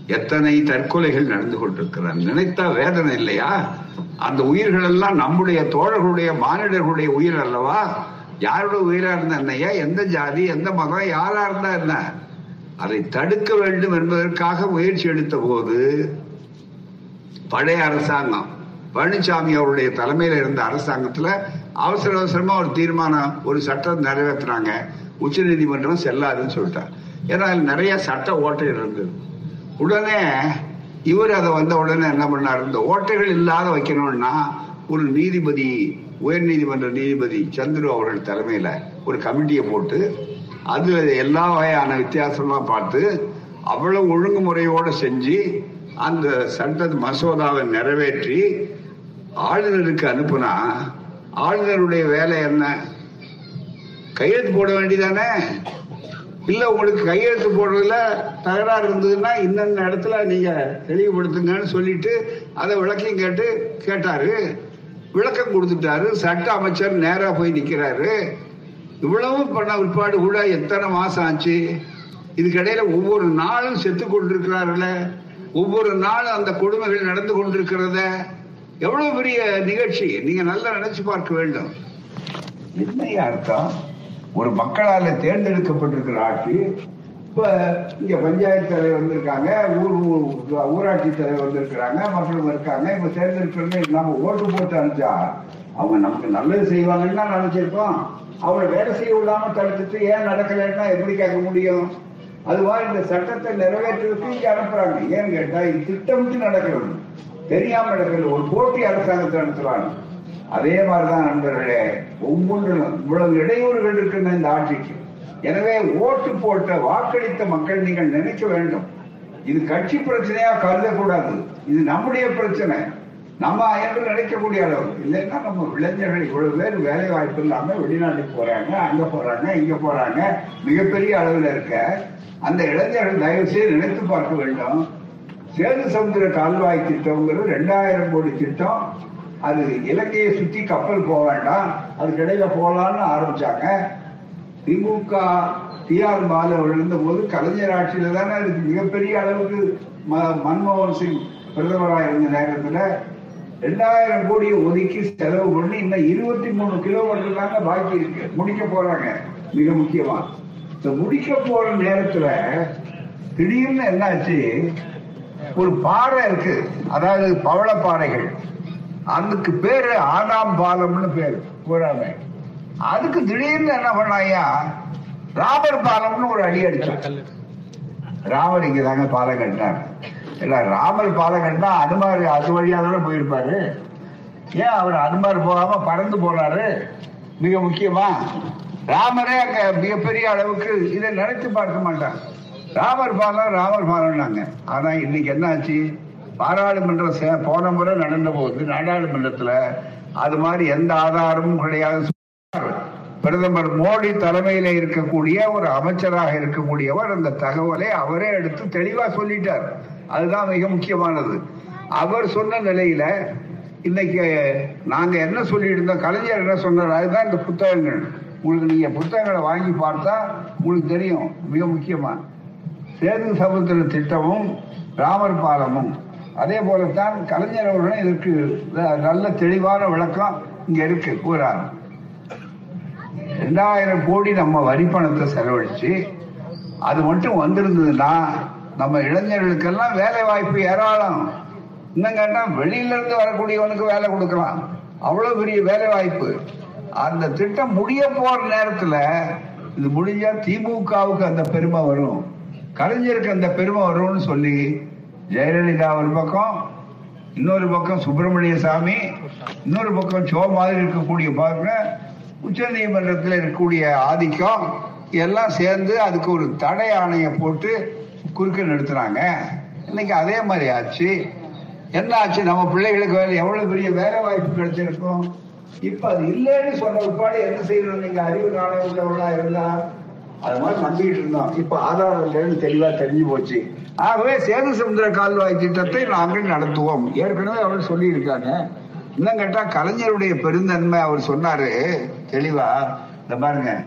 எத்தனை தற்கொலைகள் நடந்து கொண்டிருக்கிறார். நினைத்தா வேதனை இல்லையா? அந்த உயிர்கள் எல்லாம் நம்முடைய தோழர்களுடைய மானிடர்களுடைய உயிர் அல்லவா? யாரோட உயிரா இருந்தா என்னையா எந்த ஜாதி எந்த மதம் யாரா இருந்தா என்ன? அதை தடுக்க வேண்டும் என்பதற்காக முயற்சி எடுத்த போது பழைய அரசாங்கம் பழனிசாமி அவருடைய தலைமையில இருந்த அரசாங்கத்துல அவசர அவசரமா ஒரு தீர்மானம் ஒரு சட்டம் நிறைவேற்றினாங்க உச்ச நீதிமன்றம் செல்லாதுன்னு சொல்லிட்டார். ஏன்னா அதில் நிறைய சட்ட ஓட்டை இருந்தது. உடனே இவர் அதை வந்த உடனே என்ன பண்ணார்? இந்த ஓட்டைகள் இல்லாத வைக்கணும்னா ஒரு நீதிபதி உயர்நீதிமன்ற நீதிபதி சந்துரு அவர்கள் தலைமையில் ஒரு கமிட்டியை போட்டு அதில் எல்லா வகையான வித்தியாசம்லாம் பார்த்து அவ்வளவு ஒழுங்குமுறையோடு செஞ்சு அந்த சட்ட மசோதாவை நிறைவேற்றி ஆளுநருக்கு அனுப்புனா ஆளுநருடைய வேலை என்ன? கையெழுத்து போட வேண்டிதானே இல்லை உங்களுக்கு கையெழுத்து போடுறதுல தகராறு இருந்ததுன்னா இன்னென்ன இடத்துல நீங்கள் தெளிவுபடுத்துங்கன்னு சொல்லிட்டு அதை விளக்கையும் கேட்டு கேட்டாரு. விளக்கம் கொடுத்துட்டாரு. சட்ட அமைச்சர் நேரா போய் நிக்கிறாரு. இவ்வளவு பண்ண உட்பாடு கூட எத்தனை மாசம் ஆச்சு? இதுக்கிடையில ஒவ்வொரு நாளும் செத்து கொண்டிருக்கிறார்கள. ஒவ்வொரு நாளும் அந்த கொடுமைகள் நடந்து கொண்டிருக்கிறத எவ்வளவு பெரிய நிகழ்ச்சி. நீங்க நல்லா நினைச்சு பார்க்க வேண்டும். என்ன அர்த்தம்? ஒரு மக்களால தேர்ந்தெடுக்கப்பட்டிருக்கிற ஆட்சி இப்ப இங்க பஞ்சாயத்து தலைவர் வந்திருக்காங்க ஊர் ஊராட்சி தலைவர் வந்திருக்கிறாங்க மக்களும் இருக்காங்க. இப்ப தேர்ந்தெடுப்பு நம்ம ஓட்டு போட்டு அனுப்பிச்சா அவங்க நமக்கு நல்லது செய்வாங்கன்னு தான் நினைச்சிருக்கோம். அவங்களை வேலை செய்ய விடாம தடுத்துட்டு ஏன் நடக்கலைன்னா எப்படி கேட்க முடியும்? அதுவா இந்த சட்டத்தை நிறைவேற்றுறதுக்கு இங்க அனுப்புறாங்க. ஏன்னு கேட்டா இது திட்டமிட்டு நடக்கிறது. தெரியாம நடக்கிறது. ஒரு போட்டி அரசாங்கத்தை நடத்துறாங்க அதே மாதிரிதான் நண்பர்களே ஒவ்வொன்றிலும் இவ்வளவு இடையூறுகள் இருக்கின்ற இந்த ஆட்சிக்கு. எனவே ஓட்டு போட்ட வாக்களித்த மக்கள் நீங்கள் நினைக்க வேண்டும். இது கட்சி பிரச்சனையா? கருதக்கூடாது. இது நம்முடைய பிரச்சனை. நம்ம என்று நினைக்கக்கூடிய அளவு. இல்லைன்னா நம்ம இளைஞர்கள் இவ்வளவு பேர் வேலை வாய்ப்பு இல்லாம வெளிநாட்டுக்கு போறாங்க அங்க போறாங்க இங்க போறாங்க. மிகப்பெரிய அளவில் இருக்க அந்த இளைஞர்கள் தயவு செய்து நினைத்து பார்க்க வேண்டும். சேது சமுதிர கால்வாய் திட்டம்ங்கிறது ரெண்டாயிரம் கோடி திட்டம். அது இலங்கையை சுற்றி கப்பல் போக வேண்டாம். அதுக்கிடையில போகலான்னு ஆரம்பிச்சாங்க. திமுக டிஆர் பாலு விழுந்த போது கலைஞர் ஆட்சியில தானே மிகப்பெரிய அளவுக்கு ம- மன்மோகன் சிங் பிரதமராக இருந்த நேரத்துல ரெண்டாயிரம் கோடியை ஒதுக்கி செலவு பண்ணி இன்னும் இருபத்தி மூணு கிலோமீட்டர் தாங்க பாக்கி இருக்கு. முடிக்க போறாங்க. மிக முக்கியமா. இந்த முடிக்க போற நேரத்துல திடீர்னு என்னாச்சு? ஒரு பாறை இருக்கு. அதாவது பவளப்பாறைகள் அதுக்கு பேரு ஆதாம் பாலம்னு பேரு. போறாங்க அதுக்கு திடீர்னு என்ன பண்ணாயா? ராமர் பாலம்னு ஒரு அடி அடிச்சான் ராமர் இங்க தாங்க பாலம் கட்டினார். இல்ல ராமர் பாலம் கட்டினா அனுமார் அது வழியா தானே போயிருப்பாரு? ஏன் அவர் அனுமார் போகாம பறந்து போறாரு மிக முக்கியமா ராமரே அங்க மிகப்பெரிய அளவுக்கு இதை நினைத்து பார்க்க மாட்டான் ராமர் பாலம் ராமர் பாலம்னாங்க. ஆனா இன்னைக்கு என்ன ஆச்சு பாராளுமன்றம் போன முறை நடந்த போது நாடாளுமன்றத்துல அது மாதிரி எந்த ஆதாரமும் கிடையாது. பிரதமர் மோடி தலைமையில இருக்கக்கூடிய ஒரு அமைச்சராக இருக்கக்கூடியவர் அந்த தகவலை அவரே எடுத்து தெளிவா சொல்லிட்டார். அதுதான் மிக முக்கியமானது. அவர் சொன்ன நிலையில இன்னைக்கு நாங்க என்ன சொல்லிட்டு இருந்தோம் கலைஞர் என்ன சொன்னார் அதுதான் இந்த புத்தகங்கள். உங்களுக்கு நீங்க புத்தகங்களை வாங்கி பார்த்தா உங்களுக்கு தெரியும் மிக முக்கியமா. சேது சமுத்திர திட்டமும் ராமர் பாலமும். அதே போலத்தான் கலைஞர் அவர்களும் இதற்கு நல்ல தெளிவான விளக்கம் இங்க இருக்கு கூறாரு. ரெண்டாயிரம் கோடி நம்ம வரி பணத்தை செலவழிச்சு அது மட்டும் வந்திருந்ததுன்னா நம்ம இளைஞர்களுக்கெல்லாம் வேலை வாய்ப்பு ஏராளம். இன்னும் கேட்டா வெளியில இருந்து வரக்கூடியவனுக்கு வேலை கொடுக்கலாம். அவ்வளவு பெரிய வேலை வாய்ப்பு அந்த திட்டம் முடிய போற நேரத்துல இது முடிஞ்சா திமுகவுக்கு அந்த பெருமை வரும். கலைஞருக்கு அந்த பெருமை வரும்னு சொல்லி ஜெயலலிதா ஒரு பக்கம் இன்னொரு பக்கம் சுப்பிரமணிய சாமி இன்னொரு பக்கம் சோ மாதிரி இருக்கக்கூடிய பாருங்க உச்ச நீதிமன்றத்தில் இருக்கக்கூடிய ஆதிக்கம் எல்லாம் சேர்ந்து அதுக்கு ஒரு தடை ஆணையை போட்டு குறுக்க நிறுத்துறாங்க. இன்னைக்கு அதே மாதிரி ஆச்சு. என்ன ஆச்சு? நம்ம பிள்ளைகளுக்கு வேலை எவ்வளவு பெரிய வேலை வாய்ப்பு கிடைச்சிருக்கும் இப்ப அது இல்லைன்னு சொன்ன உட்பாடு என்ன செய்யணும்? நீங்க அறிவு நாணயங்களா இருந்தா அது மாதிரி நம்பிக்கிட்டு இருந்தோம். இப்ப ஆதாரம் இல்லைன்னு தெளிவா தெரிஞ்சு போச்சு. ஆகவே சேது சமுதிர கால்வாய் திட்டத்தை நாங்கள் நடத்துவோம். ஏற்கனவே அவர் சொல்லி இருக்காங்க இன்னும் கேட்டா கலைஞருடைய பெருந்தன்மை அவர் சொன்னாரு. தெளிவா. இந்த பாருங்க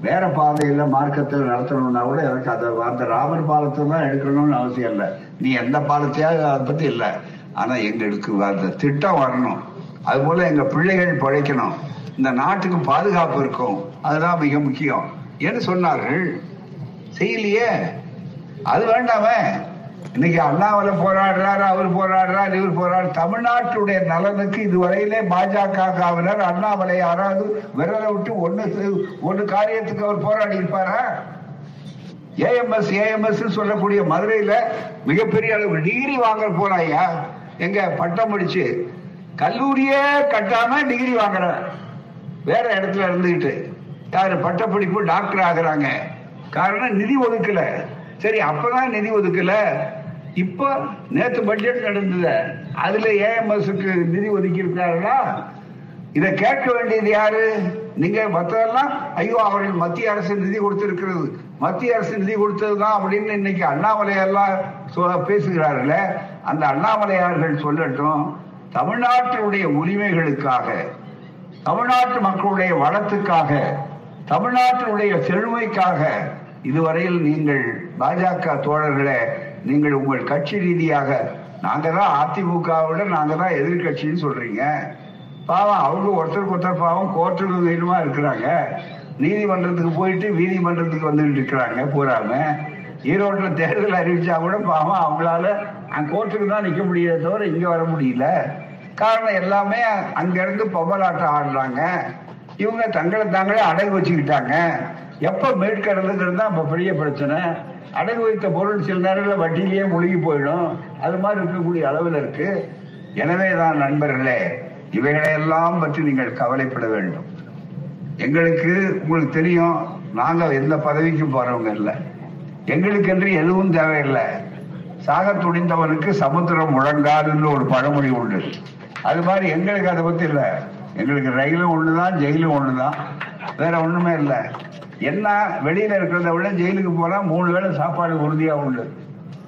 வேற பாதையில மார்க்கத்தில் நடத்தணும்னா கூட எனக்கு அதை அந்த ராமர் பாலத்தை தான் எடுக்கணும்னு அவசியம் இல்லை. நீ எந்த பாலத்தையாவது அதை பத்தி இல்லை. ஆனா எங்களுக்கு அந்த திட்டம் வரணும். அது போல எங்க பிள்ளைகள் பழைக்கணும் இந்த நாட்டுக்கு பாதுகாப்பு இருக்கும். அதுதான் மிக முக்கியம். என்று சொன்னார்கள். செய்யலையே. அது வேண்டாமே. இன்னைக்கு அண்ணாமலை போராடுறாரு அவர் போராடுறாரு இவர் போராடு. தமிழ்நாட்டுடைய நலனுக்கு இதுவரையிலே பாஜகவினர் அண்ணாமலை யாராவது விரலை விட்டு ஒண்ணு செ- ஒண்ணு காரியத்துக்கு அவர் போராடி இருப்பாரா ஏஎம்எஸ் ஏஎம்எஸ் சொல்லக்கூடிய மதுரையில மிகப்பெரிய அளவு டிகிரி வாங்க போறாயா எங்க பட்டம் முடிச்சு கல்லூரியே கட்டாம டிகிரி வாங்குற வேற இடத்துல இருந்துகிட்டு. யாரு பட்டப்படிப்பு டாக்டர் ஆகுறாங்க. காரணம் நிதி ஒதுக்கல. சரி அப்பதான் நிதி ஒதுக்கல. இப்போ நேற்று பட்ஜெட் நடந்தது அதுல ஏஎம்எஸ்க்கு நிதி ஒதுக்கி இருக்கிறார்களா இதை கேட்க வேண்டியது யாரு? நீங்க மத்ததெல்லாம் ஐயோ அவர்கள் மத்திய அரசு நிதி கொடுத்திருக்கிறது. மத்திய அரசு நிதி கொடுத்ததுதான் அப்படின்னு இன்னைக்கு அண்ணாமலையெல்லாம் பேசுகிறார்கள. அந்த அண்ணாமலையார்கள் சொல்லட்டும் தமிழ்நாட்டினுடைய உரிமைகளுக்காக தமிழ்நாட்டு மக்களுடைய வளத்துக்காக தமிழ்நாட்டினுடைய செழுமைக்காக இதுவரையில் நீங்கள் பாஜக தோழர்களை நீங்கள் உங்கள் கட்சி ரீதியாக நாங்க தான் அதிமுகவோட நாங்க தான் எதிர்கட்சின்னு சொல்றீங்க. பாவம் அவங்க ஒருத்தருக்கு ஒருத்தர் பாவம் கோர்ட்டுக்கு வேணுமா இருக்கிறாங்க. நீதிமன்றத்துக்கு போயிட்டு நீதிமன்றத்துக்கு வந்துட்டு இருக்கிறாங்க பூராம. ஈரோட்டில் தேர்தல் அறிவிச்சா கூட பாவம் அவங்களால அங்க கோர்ட்டுக்கு தான் நிக்க முடியல தவிர இங்க வர முடியல. காரணம் எல்லாமே அங்க இருந்து பொம்மலாட்டம் ஆடுறாங்க. இவங்க தங்களை தாங்களே அடகு வச்சுக்கிட்டாங்க. எப்ப மேற்கடலுங்கிறது தான் இப்ப பெரிய பிரச்சனை. அடகு வைத்த பொருள் சில நேரங்களில் வட்டியிலேயே முழுகி போயிடும். அது மாதிரி இருக்கக்கூடிய அளவில் இருக்கு. எனவே தான் நண்பர்களே இவைகளையெல்லாம் பற்றி நீங்கள் கவலைப்பட வேண்டும். எங்களுக்கு உங்களுக்கு தெரியும் நாங்கள் எந்த பதவிக்கும் போறவங்க இல்லை. எங்களுக்கு என்று எதுவும் தேவையில்லை. சாக துணிந்தவனுக்கு சமுத்திரம் முழங்காதுன்னு ஒரு பழமொழி உண்டு. அது மாதிரி எங்களுக்கு அதை பத்தி இல்லை. எங்களுக்கு ரயிலும் ஒண்ணுதான் ஜெயிலும் ஒண்ணுதான். வேற ஒண்ணுமே இல்லை. என்ன வெளியில இருக்கிறத விட ஜெயிலுக்கு போனா மூணு வேளை சாப்பாடு உறுதியா உண்டு.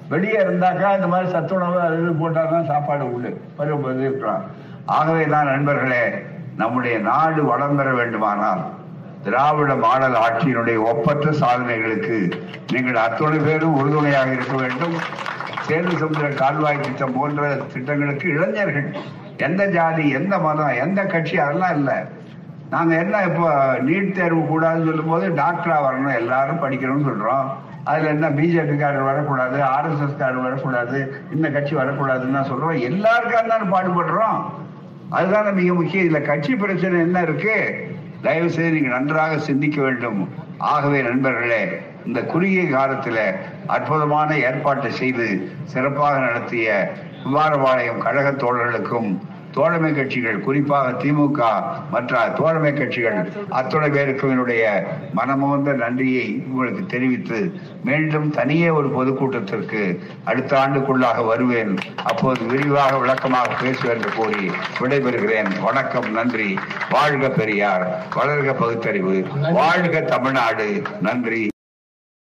வெளியே இருந்தாக்கா இந்த மாதிரி சத்துணவு அது இது போட்டால்தான் சாப்பாடு உண்டு. பருவ ஆகவே தான் நண்பர்களே நம்முடைய நாடு வளம் பெற வேண்டுமானால் திராவிட மாடல் ஆட்சியினுடைய ஒப்பற்ற சாதனைகளுக்கு நீங்கள் அத்துணை பேரும் உறுதுணையாக இருக்க வேண்டும். சேது சமுதிர கால்வாய் திட்டம் போன்ற திட்டங்களுக்கு இளைஞர்கள் எந்த ஜாதி எந்த மதம் எந்த கட்சி அதெல்லாம் இல்லை. நாங்க என்ன இப்போ நீட் தேர்வு கூடாதுன்னு சொல்லும்போது டாக்டரா வரணும் எல்லாரும் படிக்கணும்னு சொல்றோம். அதுல என்ன பிஜேபி காரர் வரக்கூடாது ஆர்எஸ்எஸ் காரர் வரக்கூடாது இந்த கட்சி வரக்கூடாதுன்னு தான் சொல்றோம். எல்லாருக்கும் தானே பாடுபடுறோம். அதுதான் மிக முக்கியம். இதுல கட்சி பிரச்சனை என்ன இருக்கு? தயவு செய்து நீங்க நன்றாக சிந்திக்க வேண்டும். ஆகவே நண்பர்களே இந்த குறுகிய காலத்துல அற்புதமான ஏற்பாட்டை செய்து சிறப்பாக நடத்திய குமாரபாளையம் கழக தோழர்களுக்கும் தோழமை கட்சிகள் குறிப்பாக திமுக மற்ற தோழமை கட்சிகள் அத்துணை பேருக்கும் என்னுடைய மனமுவந்த நன்றியை உங்களுக்கு தெரிவித்து மீண்டும் தனியே ஒரு பொதுக்கூட்டத்திற்கு அடுத்த ஆண்டுக்குள்ளாக வருவேன். அப்போது விரிவாக விளக்கமாக பேசுவேன் என்று கூறி விடைபெறுகிறேன். வணக்கம் நன்றி. வாழ்க பெரியார். வளர்க பகுத்தறிவு. வாழ்க தமிழ்நாடு. நன்றி.